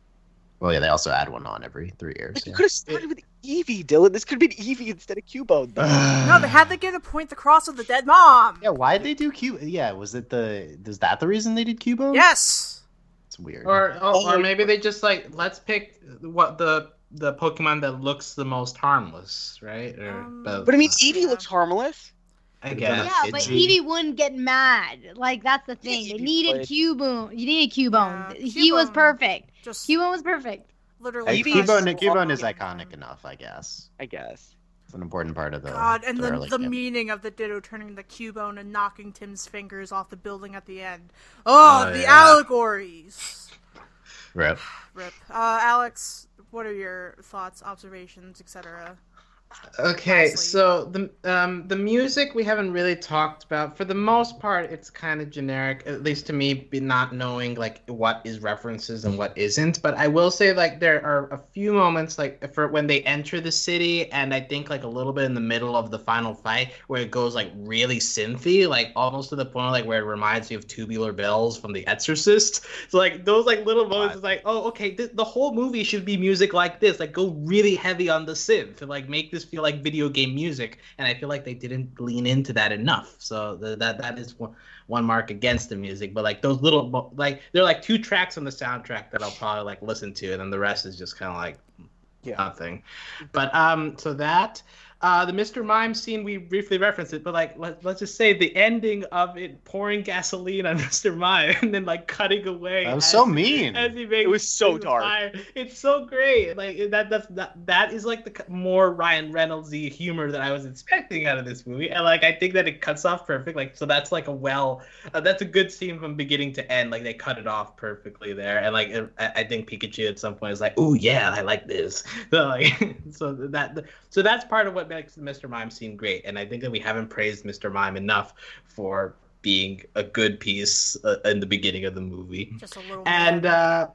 Well, yeah, they also add one on every three years. Like, you yeah. could have started with Eevee, Dylan. This could have been Eevee instead of Cubone. No, they had to get a point across with the dead mom. Yeah, why did they do Cube? Yeah, was it the? Is that the reason they did Cubone? Yes. it's weird. Or or, Oh, or maybe they just like let's pick what the the Pokemon that looks the most harmless, right? Or Um, but I mean, Eevee Yeah. looks harmless. I guess. Yeah, but Pidgey. Eevee wouldn't get mad. Like that's the thing. Yeah, They needed would. Cubone. You needed Cubone. Yeah, he was perfect. Just Cubone was perfect. literally. Eevee press is- Cubone, Cubone is iconic button. enough, I guess. I guess. It's an important part of the. God, and the, early the meaning of the Ditto turning the Cubone and knocking Tim's fingers off the building at the end. Oh, Oh, the yeah. allegories. Rip. Rip. Uh, Alex, what are your thoughts, observations, etc.? Okay, Lastly. so the um the music we haven't really talked about. For the most part, it's kind of generic, at least to me, not knowing like what is references and what isn't. But I will say like there are a few moments like for when they enter the city, and I think like a little bit in the middle of the final fight where it goes like really synthy, like almost to the point like where it reminds me of Tubular Bells from The Exorcist. So like those like little moments, is like oh okay, th- the whole movie should be music like this, like go really heavy on the synth to like make this feel like video game music, and I feel like they didn't lean into that enough. So the, that that is one, one mark against the music. But like those little like there are like two tracks on the soundtrack that I'll probably like listen to, and then the rest is just kind of like Yeah. nothing. But um, so that uh, the Mr. Mime scene we briefly referenced it, but like let, let's just say the ending of it pouring gasoline on Mr. Mime and then like cutting away. That was as- so mean. as he makes It was so dark. fire. It's so great. Like that. That's that. That is like the more Ryan Reynoldsy humor that I was expecting out of this movie, and like I think that it cuts off perfect. Like so, that's like a well. Uh, that's a good scene from beginning to end. Like they cut it off perfectly there, and like it- I, I think Pikachu at some point is like, "Oh yeah, I like this." So like, so that so that's part of what makes the Mr. Mime scene great, and I think that we haven't praised Mr. Mime enough for being a good piece uh, in the beginning of the movie. Just a little. And uh,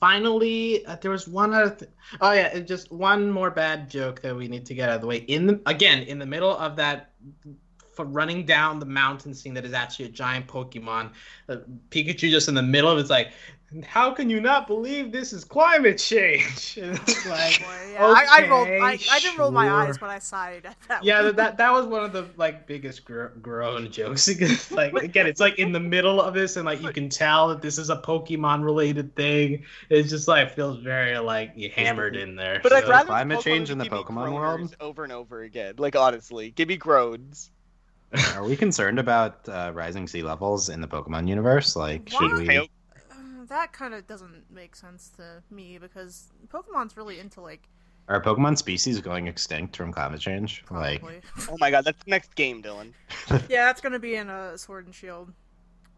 finally, uh, there was one other. Th- oh yeah, and just one more bad joke that we need to get out of the way. In the again, in the middle of that, for running down the mountain scene that is actually a giant Pokemon, uh, Pikachu just in the middle of it's like. How can you not believe this is climate change? And like, Boy, yeah, I, I rolled. I, okay, I didn't roll my eyes, sure. but I sighed at that. yeah, one. that, that that was one of the like biggest gro- groan jokes. Like again, it's like in the middle of this, and like you can tell that this is a Pokemon related thing. It's just like feels very like you hammered in there. But I'd rather climate Pokemon change in the Pokemon world? over and over again. Like honestly, give me groans. Are we concerned about uh, rising sea levels in the Pokemon universe? Like, should Why? we? I- that kind of doesn't make sense to me because Pokemon's really into like Are Pokemon species going extinct from climate change? Like. Oh my god, that's the next game, Dylan. yeah, that's gonna be in a Sword and Shield.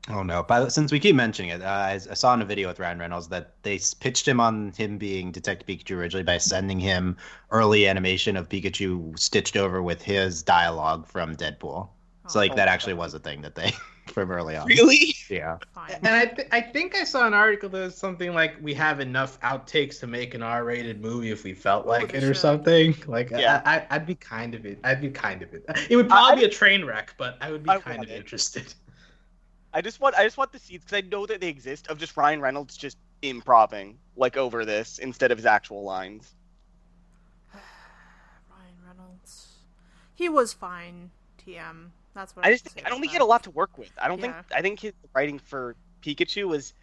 oh no! But since we keep mentioning it, uh, I, I saw in a video with Ryan Reynolds that they pitched him on him being Detective Pikachu originally by sending him early animation of Pikachu stitched over with his dialogue from Deadpool. So like Oh that actually God. was a thing that they from early on. Really? Yeah. And I, th- I think I saw an article that was something like we have enough outtakes to make an R-rated movie if we felt like they it or should. something. Like, Yeah. I, I, I'd be kind of it. I'd be kind of it. It would probably I- be a train wreck, but I would be I kind of it. interested. I just want I just want the scenes because I know that they exist of just Ryan Reynolds just improving like over this instead of his actual lines. Ryan Reynolds. He was fine. TM. That's what I I just think, I don't think he had a lot to work with. I don't Yeah. think I think his writing for Pikachu was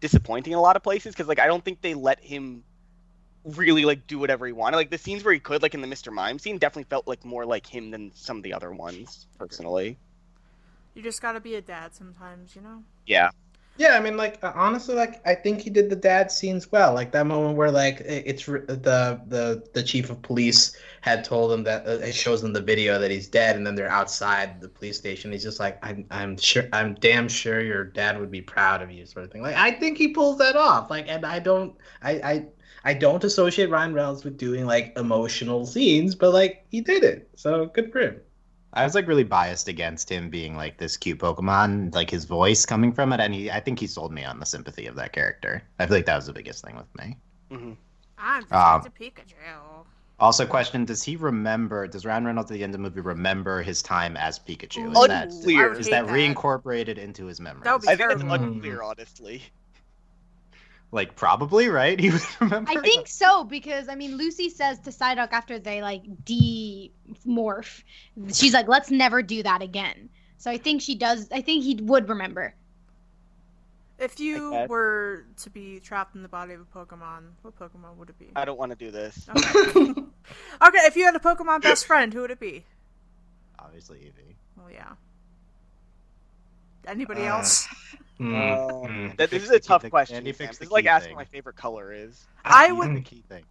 disappointing in a lot of places because like I don't think they let him really like do whatever he wanted. Like the scenes where he could, like in the Mr. Mime scene, definitely felt like more like him than some of the other ones personally. You just gotta be a dad sometimes, you know. Yeah. Yeah, I mean, like uh, honestly, like I think he did the dad scenes well. Like that moment where like it's the the the chief of police had told him that uh, it shows them the video that he's dead, and then they're outside the police station. He's just like, I'm I'm sure I'm damn sure your dad would be proud of you, sort of thing. Like I think he pulls that off. Like, and I don't I I. I don't associate Ryan Reynolds with doing like emotional scenes, but like he did it, so good for him. I was like really biased against him being like this cute Pokemon, like his voice coming from it, and he I think he sold me on the sympathy of that character. I feel like that was the biggest thing with me. Mhm. I'm Um, to Pikachu. Also, question: Does he remember? Does Ryan Reynolds at the end of the movie remember his time as Pikachu? Is that Unclear. is hate that that. reincorporated into his memory? That would be I think it's unclear, honestly. Like probably right. He would remember. I think so because I mean Lucy says to Psyduck after they like de-morph, she's like, "Let's never do that again." So I think she does. I think he would remember. If you were to be trapped in the body of a Pokemon, what Pokemon would it be? I don't want to do this. Okay. okay, if you had a Pokemon best friend, who would it be? Obviously, Eevee. Well, yeah. Anybody Uh, else? That, this is a tough thing. question. Andy, Sam. fix This is like asking thing. my favorite color is. I would- the key thing.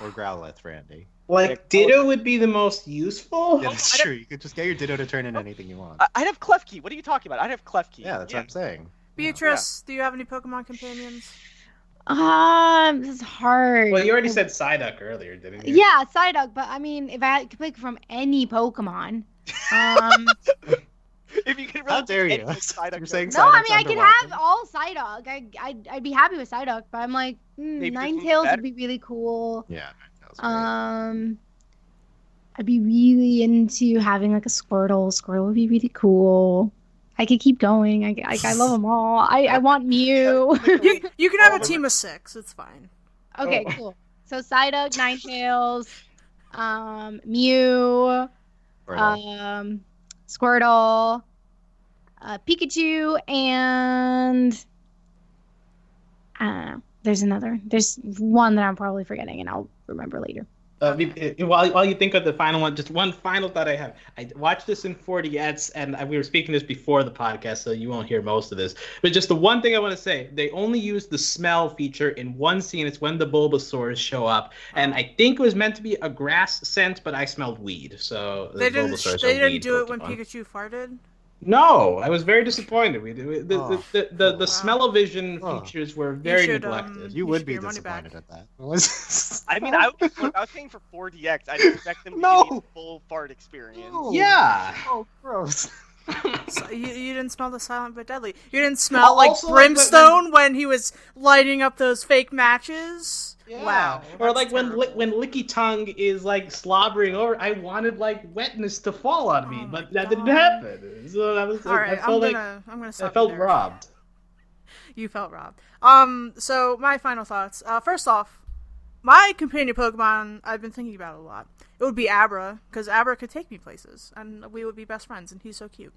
Or Growlithe Randy. Andy. Like Ditto would be the most useful. Yeah, that's I don't- true. You could just get your Ditto to turn into anything you want. I- I'd have Klefki. What are you talking about? I'd have Klefki. Yeah, that's what I'm saying. Beatrice, do you have any Pokemon companions? Um, this is hard. Well, you already said Psyduck earlier, didn't you? Yeah, Psyduck, but I mean, if I could pick from any Pokemon, um, If you could really How dare pick you? any Psyduck You're saying no, I mean I could have all Psyduck. I, I'd, I'd be happy with Psyduck, but I'm like, mm, Maybe this one's Ninetales better. would be really cool. Yeah. that was great. Um, I'd be really into having like a Squirtle. Squirtle would be really cool. I could keep going. I, I, I love them all. I, I want Mew. You, you can have Oh, a team of six. It's fine. okay, Oh. cool. So Psyduck, Ninetales, um, Mew, Or um, Squirtle, uh, Pikachu, and I don't know. There's another. There's one that I'm probably forgetting, and I'll remember later. Uh, uh, while, while you think of the final one, just one final thought I have. I watched this in 4DX, and we were speaking this before the podcast, so you won't hear most of this. But just the one thing I want to say, they only use the smell feature in one scene. It's when the Bulbasaurs show up, and I think it was meant to be a grass scent, but I smelled weed. So the They didn't. Bulbasaurs They didn't do it when Pikachu farted. No, I was very disappointed. We, the, the, Oh. the, the, the Wow. smell-o-vision Oh. features were very should, um, neglected. you you would be get your money back. disappointed at that. I mean, I, was- I was paying for 4DX. I'd expect them to No. give me the full fart experience. No. yeah. Oh, gross. So you, you didn't smell the silent but deadly. You didn't smell Al- like also, like, when- brimstone when he was lighting up those fake matches. Yeah. Wow. Or that's like when terrible. li- when Lickitung is like slobbering over, I wanted like wetness to fall on me, Oh but my that didn't happen. So that was All right, I I'm felt gonna I'm gonna stop. you felt there. robbed. You felt robbed. Um. So my final thoughts. Uh. First off, my companion Pokemon I've been thinking about a lot. It would be Abra because Abra could take me places, and we would be best friends, and he's so cute.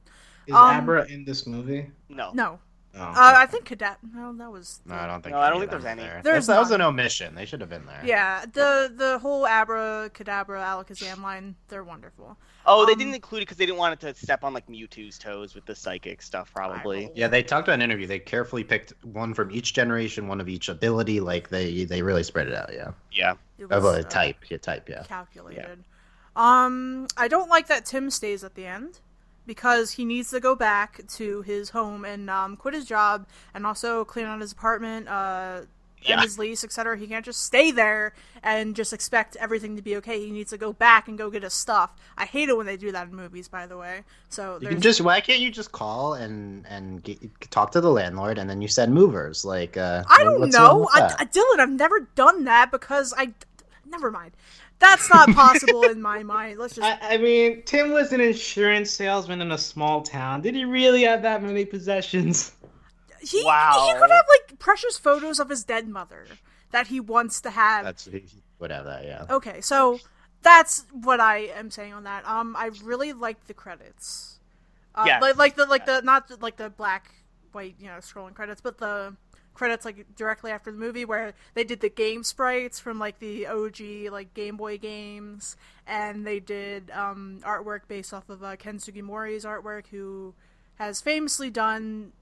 Is Um, Abra in this movie? No. No. Oh. Uh. I think Cadet. No, that was. No, I don't think. No, I don't think there's any. There. There's that was an omission. They should have been there. Yeah. The the whole Abra, Kadabra, Alakazam line. They're wonderful. Oh, they Um, didn't include it because they didn't want it to step on like Mewtwo's toes with the psychic stuff, probably. Yeah, they talked about an interview. They carefully picked one from each generation, one of each ability. Like they they really spread it out. Yeah. Yeah. It Of a uh, type. Yeah, type. Yeah. calculated. Um, I don't like that Tim stays at the end because he needs to go back to his home and um, quit his job and also clean out his apartment, uh, Yeah. end his lease, etc. He can't just stay there and just expect everything to be okay. He needs to go back and go get his stuff. I hate it when they do that in movies, by the way. So You can just why can't you just call and and get, talk to the landlord and then you send movers like uh I don't know. I. I, Dylan, I've never done that because I. Never mind. That's not possible in my mind. Let's just. I, I mean, Tim was an insurance salesman in a small town. Did he really have that many possessions? He, Wow. he could have like precious photos of his dead mother that he wants to have. That's he would have that. Yeah. Okay, so that's what I am saying on that. Um, I really like the credits. Uh, Yes. like, like the like the not the, like the black white you know scrolling credits, but the credits like directly after the movie where they did the game sprites from like the OG like Game Boy games, and they did um, artwork based off of uh, Ken Sugimori's artwork, who has famously done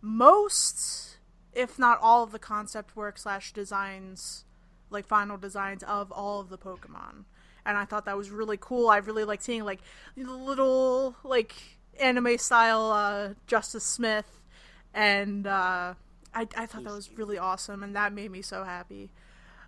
most, if not all, of the concept work slash designs, like final designs of all of the Pokemon. And I thought that was really cool. I really like seeing like little like anime style uh, Justice Smith, and uh, I I thought that was really awesome, and that made me so happy.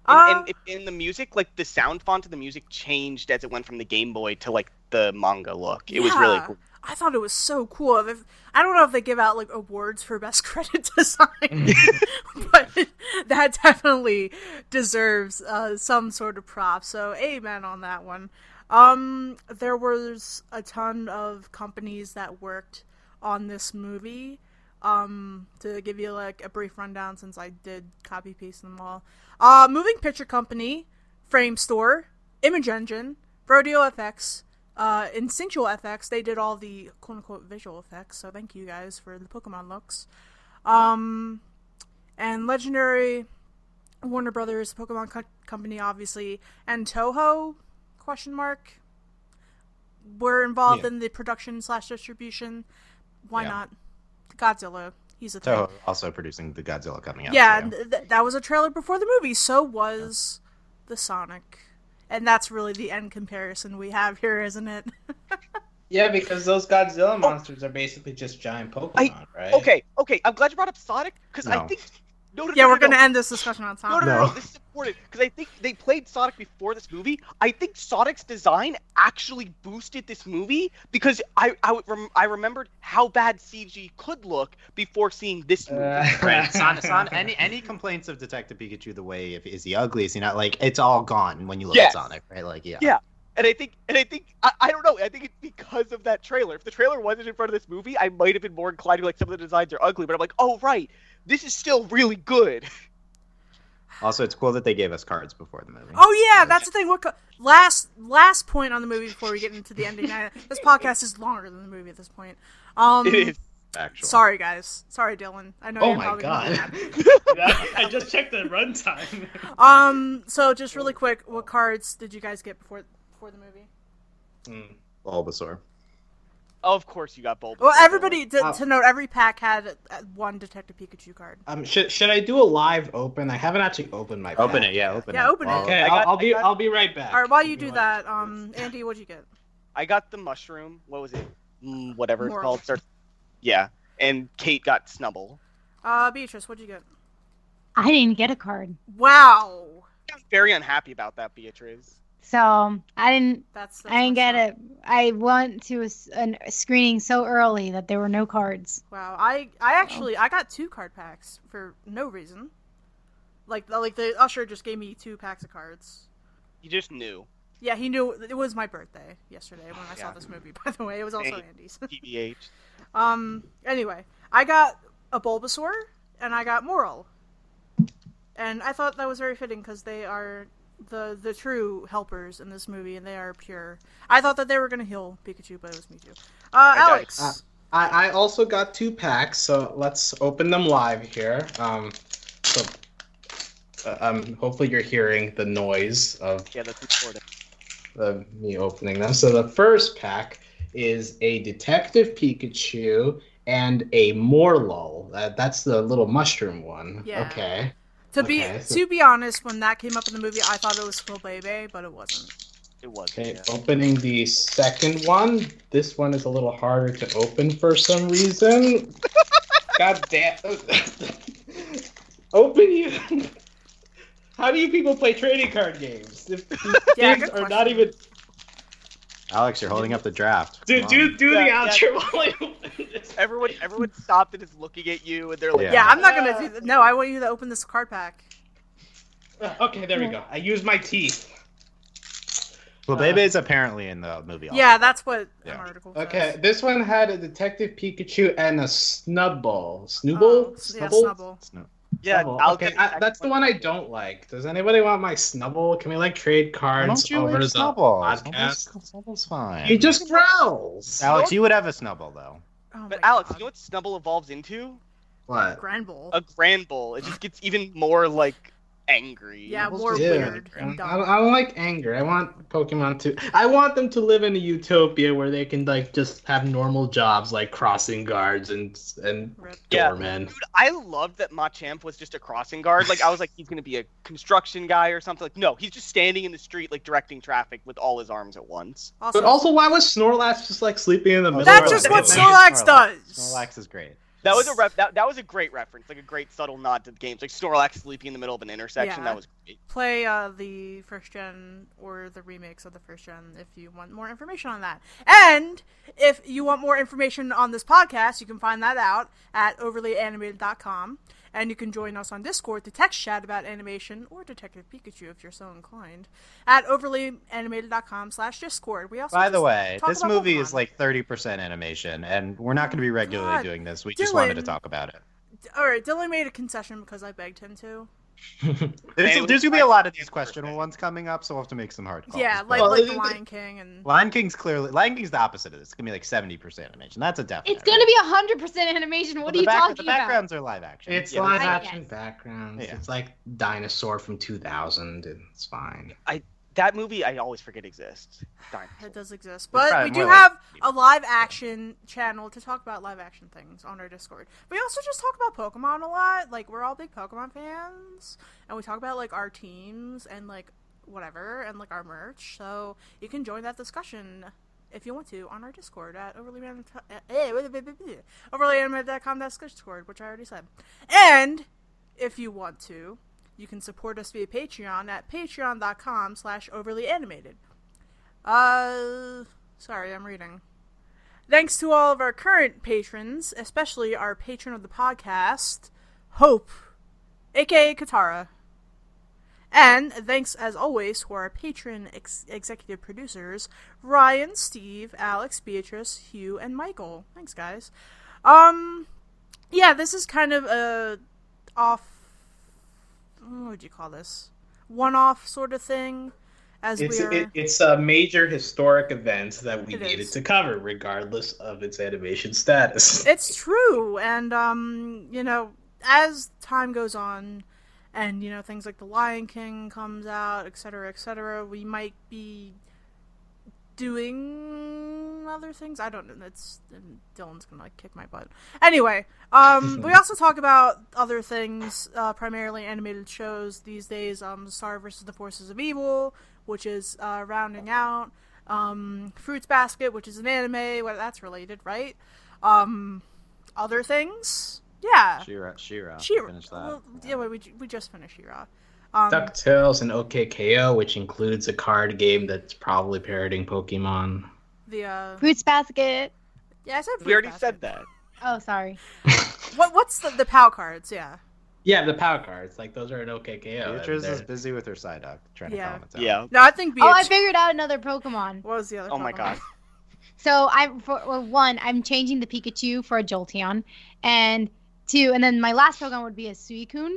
And, Uh, and in the music, like the sound font of the music changed as it went from the Game Boy to like the manga look. It was really cool. I thought it was so cool. If- I don't know if they give out like awards for best credit design, but that definitely deserves uh, some sort of prop. So amen on that one. Um, there was a ton of companies that worked on this movie. Um, to give you like a brief rundown, since I did copy paste them all. Uh, Moving Picture Company, Framestore, Image Engine, Rodeo FX, uh, Instinctual FX. They did all the quote unquote visual effects. So thank you guys for the Pokemon looks. Um, and Legendary, Warner Brothers, Pokemon Co- Company, obviously, and Toho question mark were involved Yeah. in the production slash distribution. Why Yeah. not? Godzilla. He's a thing. Toho also producing the Godzilla coming out. Yeah, so, th- th- that was a trailer before the movie. So was the Sonic, and that's really the end comparison we have here, isn't it? Yeah, because those Godzilla monsters are basically just giant Pokemon, right? Okay, okay. I'm glad you brought up Sonic because I think. No, no, yeah, no, we're no, gonna no. end this discussion on No, Sonic. no, no, no, No. This is important because I think they played Sonic before this movie. I think Sonic's design actually boosted this movie because I I, rem- I remembered how bad CG could look before seeing this movie. Uh, Right, Son, Son, any any complaints of Detective Pikachu the way if is he ugly? Is he not like it's all gone when you look Yes. at Sonic, right? Like yeah. Yeah. And I think, and I think, I, I don't know. I think it's because of that trailer. If the trailer wasn't in front of this movie, I might have been more inclined to be like some of the designs are ugly. But I'm like, oh right, this is still really good. Also, it's cool that they gave us cards before the movie. Oh yeah, that's the thing. What co- last last point on the movie before we get into the ending? I- this podcast is longer than the movie at this point. Um, It is. actually. sorry guys, sorry Dylan. I know. Oh you're my probably gonna god. be. I just checked the runtime. Um, so just really quick, what cards did you guys get before before the movie? Hmm. Bulbasaur. Oh, of course you got Bulbasaur. Well, everybody to, to note, every pack had uh, one Detective Pikachu card. Um, should should I do a live open? I haven't actually opened my. Open pack it, yeah, open Yeah, it. Yeah, open it. Okay, I I'll, got- I'll be I got- I'll be right back. All right, while you do right- that, um, Andy, what'd you get? I got the mushroom. What was it? Mm, whatever it's called. Starts. Yeah. And Kate got Snubbull. Uh, Beatrice, what'd you get? I didn't get a card. Wow, I'm very unhappy about that, Beatrice. So I didn't that's, that's I didn't get it. I went to a, s- an- a screening so early that there were no cards. Wow, I I actually I got two card packs for no reason. Like like the usher just gave me two packs of cards. You just knew. Yeah, he knew it was my birthday yesterday when I saw this movie. By the way, it was also Hey. Andy's. TBH. Um. Anyway, I got a Bulbasaur and I got Morelull, and I thought that was very fitting because they are the the true helpers in this movie, and they are pure. I thought that they were gonna heal Pikachu, but it was Mewtwo. Uh, got- Alex. uh, I, I also got two packs, so let's open them live here. Um, so uh, um, hopefully you're hearing the noise of Yeah, that's important. of me opening them. So the first pack is a Detective Pikachu and a Morelull. That, that's the little mushroom one. Yeah. Okay. To be okay, so- to be honest, when that came up in the movie, I thought it was Bebe, but it wasn't. It was. Okay, Yeah. opening the second one. This one is a little harder to open for some reason. God damn. open you. How do you people play trading card games? If these Yeah, games good are not even. Alex, you're holding up the draft. Do Come do on. do Yeah, the yeah. outro while I. Everyone, everyone stopped and is looking at you, and they're like, Yeah. Yeah, I'm not gonna Uh, do that. No, I want you to open this card pack. Okay, there we go. I use my teeth. Well, Bebe is apparently in the movie. Also. Yeah, that's what Yeah. an article says. Okay, this one had a Detective Pikachu and a Snubbull. Oh, Snubbull? yeah, Snubbull. It's no- yeah, Snubbull. I'll okay, get I, that's the one I don't like. Does anybody want my Snubbull? Can we like trade Why cards don't you over leave the Snubbull? podcast? Snubbull's, Snubbull's fine. He just growls. Alex, you would have a Snubbull though. Oh But Alex, God. you know what Snubbull evolves into? What? A Granbull. A Granbull. It just gets even more like angry. Yeah, more Yeah. weird I. I don't like anger. I want Pokemon to. I want them to live in a utopia where they can like just have normal jobs like crossing guards and and Rip. Yeah. doormen. Dude, I loved that Machamp was just a crossing guard. Like I was like, he's gonna be a construction guy or something. Like no, he's just standing in the street like directing traffic with all his arms at once. But also, why was Snorlax just like sleeping in the oh, middle? Of the street? That's just what road? Snorlax does. Snorlax is great. That was a ref- that, that was a great reference, like a great subtle nod to the games, like Snorlax sleeping in the middle of an intersection. Yeah. That was great. play uh, the first gen or the remakes of the first gen if you want more information on that. And if you want more information on this podcast, you can find that out at overlyanimated.com. And you can join us on Discord to text chat about animation or Detective Pikachu if you're so inclined at overlyanimated.com slash Discord. We also By the way, this movie Pokemon. is like 30% animation, and we're not going to be regularly God, doing this. We just wanted to talk about it. All right, Dylan made a concession because I begged him to. There's, there's going to be a lot of these birthday. questionable ones coming up, so we'll have to make some hard calls. Yeah, like Well, like the Lion King and Lion King's clearly Lion King's the opposite of this. It's gonna be like seventy percent animation. That's a definite. It's gonna be hundred percent animation. What Well, are you back- talking The about? backgrounds are live action. It's Yeah, live action guess. backgrounds. Yeah. It's like Dinosaur from 2000. and It's fine. That movie I always forget exists. Darn. It does exist. But we do more like- have a live action channel to talk about live action things on our Discord. We also just talk about Pokemon a lot. Like we're all big Pokemon fans and we talk about like our teams and like whatever and like our merch. So you can join that discussion if you want to on our Discord at overlyanimated- overlyanimated.com that's Discord, which I already said. And if you want to, you can support us via Patreon at patreon.com slash overly animated. Uh, sorry, I'm reading. Thanks to all of our current patrons, especially our patron of the podcast, Hope, aka Katara. And thanks as always to our patron ex- executive producers, Ryan, Steve, Alex, Beatrice, Hugh, and Michael. Thanks, guys. Um, yeah, this is kind of a off. What would you call this? One-off sort of thing. As It's we're it, it's a major historic event that we It needed is. to cover, regardless of its animation status. it's true and um you know as time goes on and you know things like the lion king comes out etc etc we might be doing other things? I don't know. That's dylan's gonna like kick my butt. Anyway um we also talk about other things uh primarily animated shows these days. Um star versus the forces of evil which is uh rounding out um fruits basket which is an anime. Well that's related right? Um other things? Yeah. She-Ra, She-Ra. She-Ra. Well, yeah, we, we just finished She-Ra. Um, DuckTales and OK K.O., which includes a card game that's probably parroting Pokemon. the uh, Fruits basket. yeah, I said Fruits We already Fruits said that. Oh, sorry. What what's the the PAL cards? Yeah, Yeah, the POW cards, like those are an OKKO. and Beatrice is busy with her Psyduck, trying to Yeah. calm it down. Yeah. no, I think Oh, I figured out another Pokemon. what was the other? Oh my Pokemon? god. So I, for well, one, I'm changing the Pikachu for a Jolteon, and two, and then my last Pokemon would be a Suicune.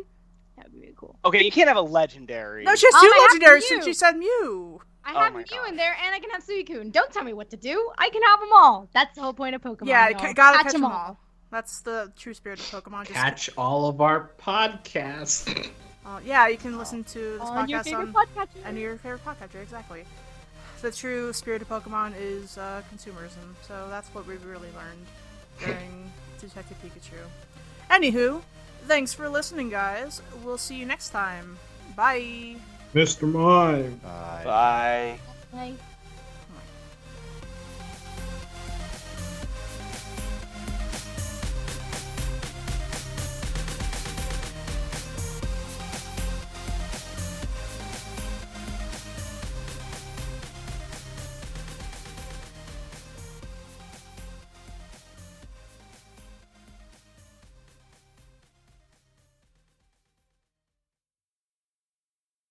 That would be cool. Okay, you can't have a legendary. No, she has Oh, two I have legendaries Mew. since she said Mew. I Oh have my Mew God. in there, and I can have Suicune. Don't tell me what to do. I can have them all. That's the whole point of Pokemon. yeah, y'all. gotta catch, Catch 'em them all. That's the true spirit of Pokemon. Just catch all of our podcasts. Uh, yeah, you can listen to this On your favorite on podcatcher. and your favorite podcatcher. Exactly. The true spirit of Pokemon is uh, consumerism. So that's what we've really learned during Detective Pikachu. Anywho, thanks for listening, guys. We'll see you next time. Bye. Mr. Mime. Bye. Bye.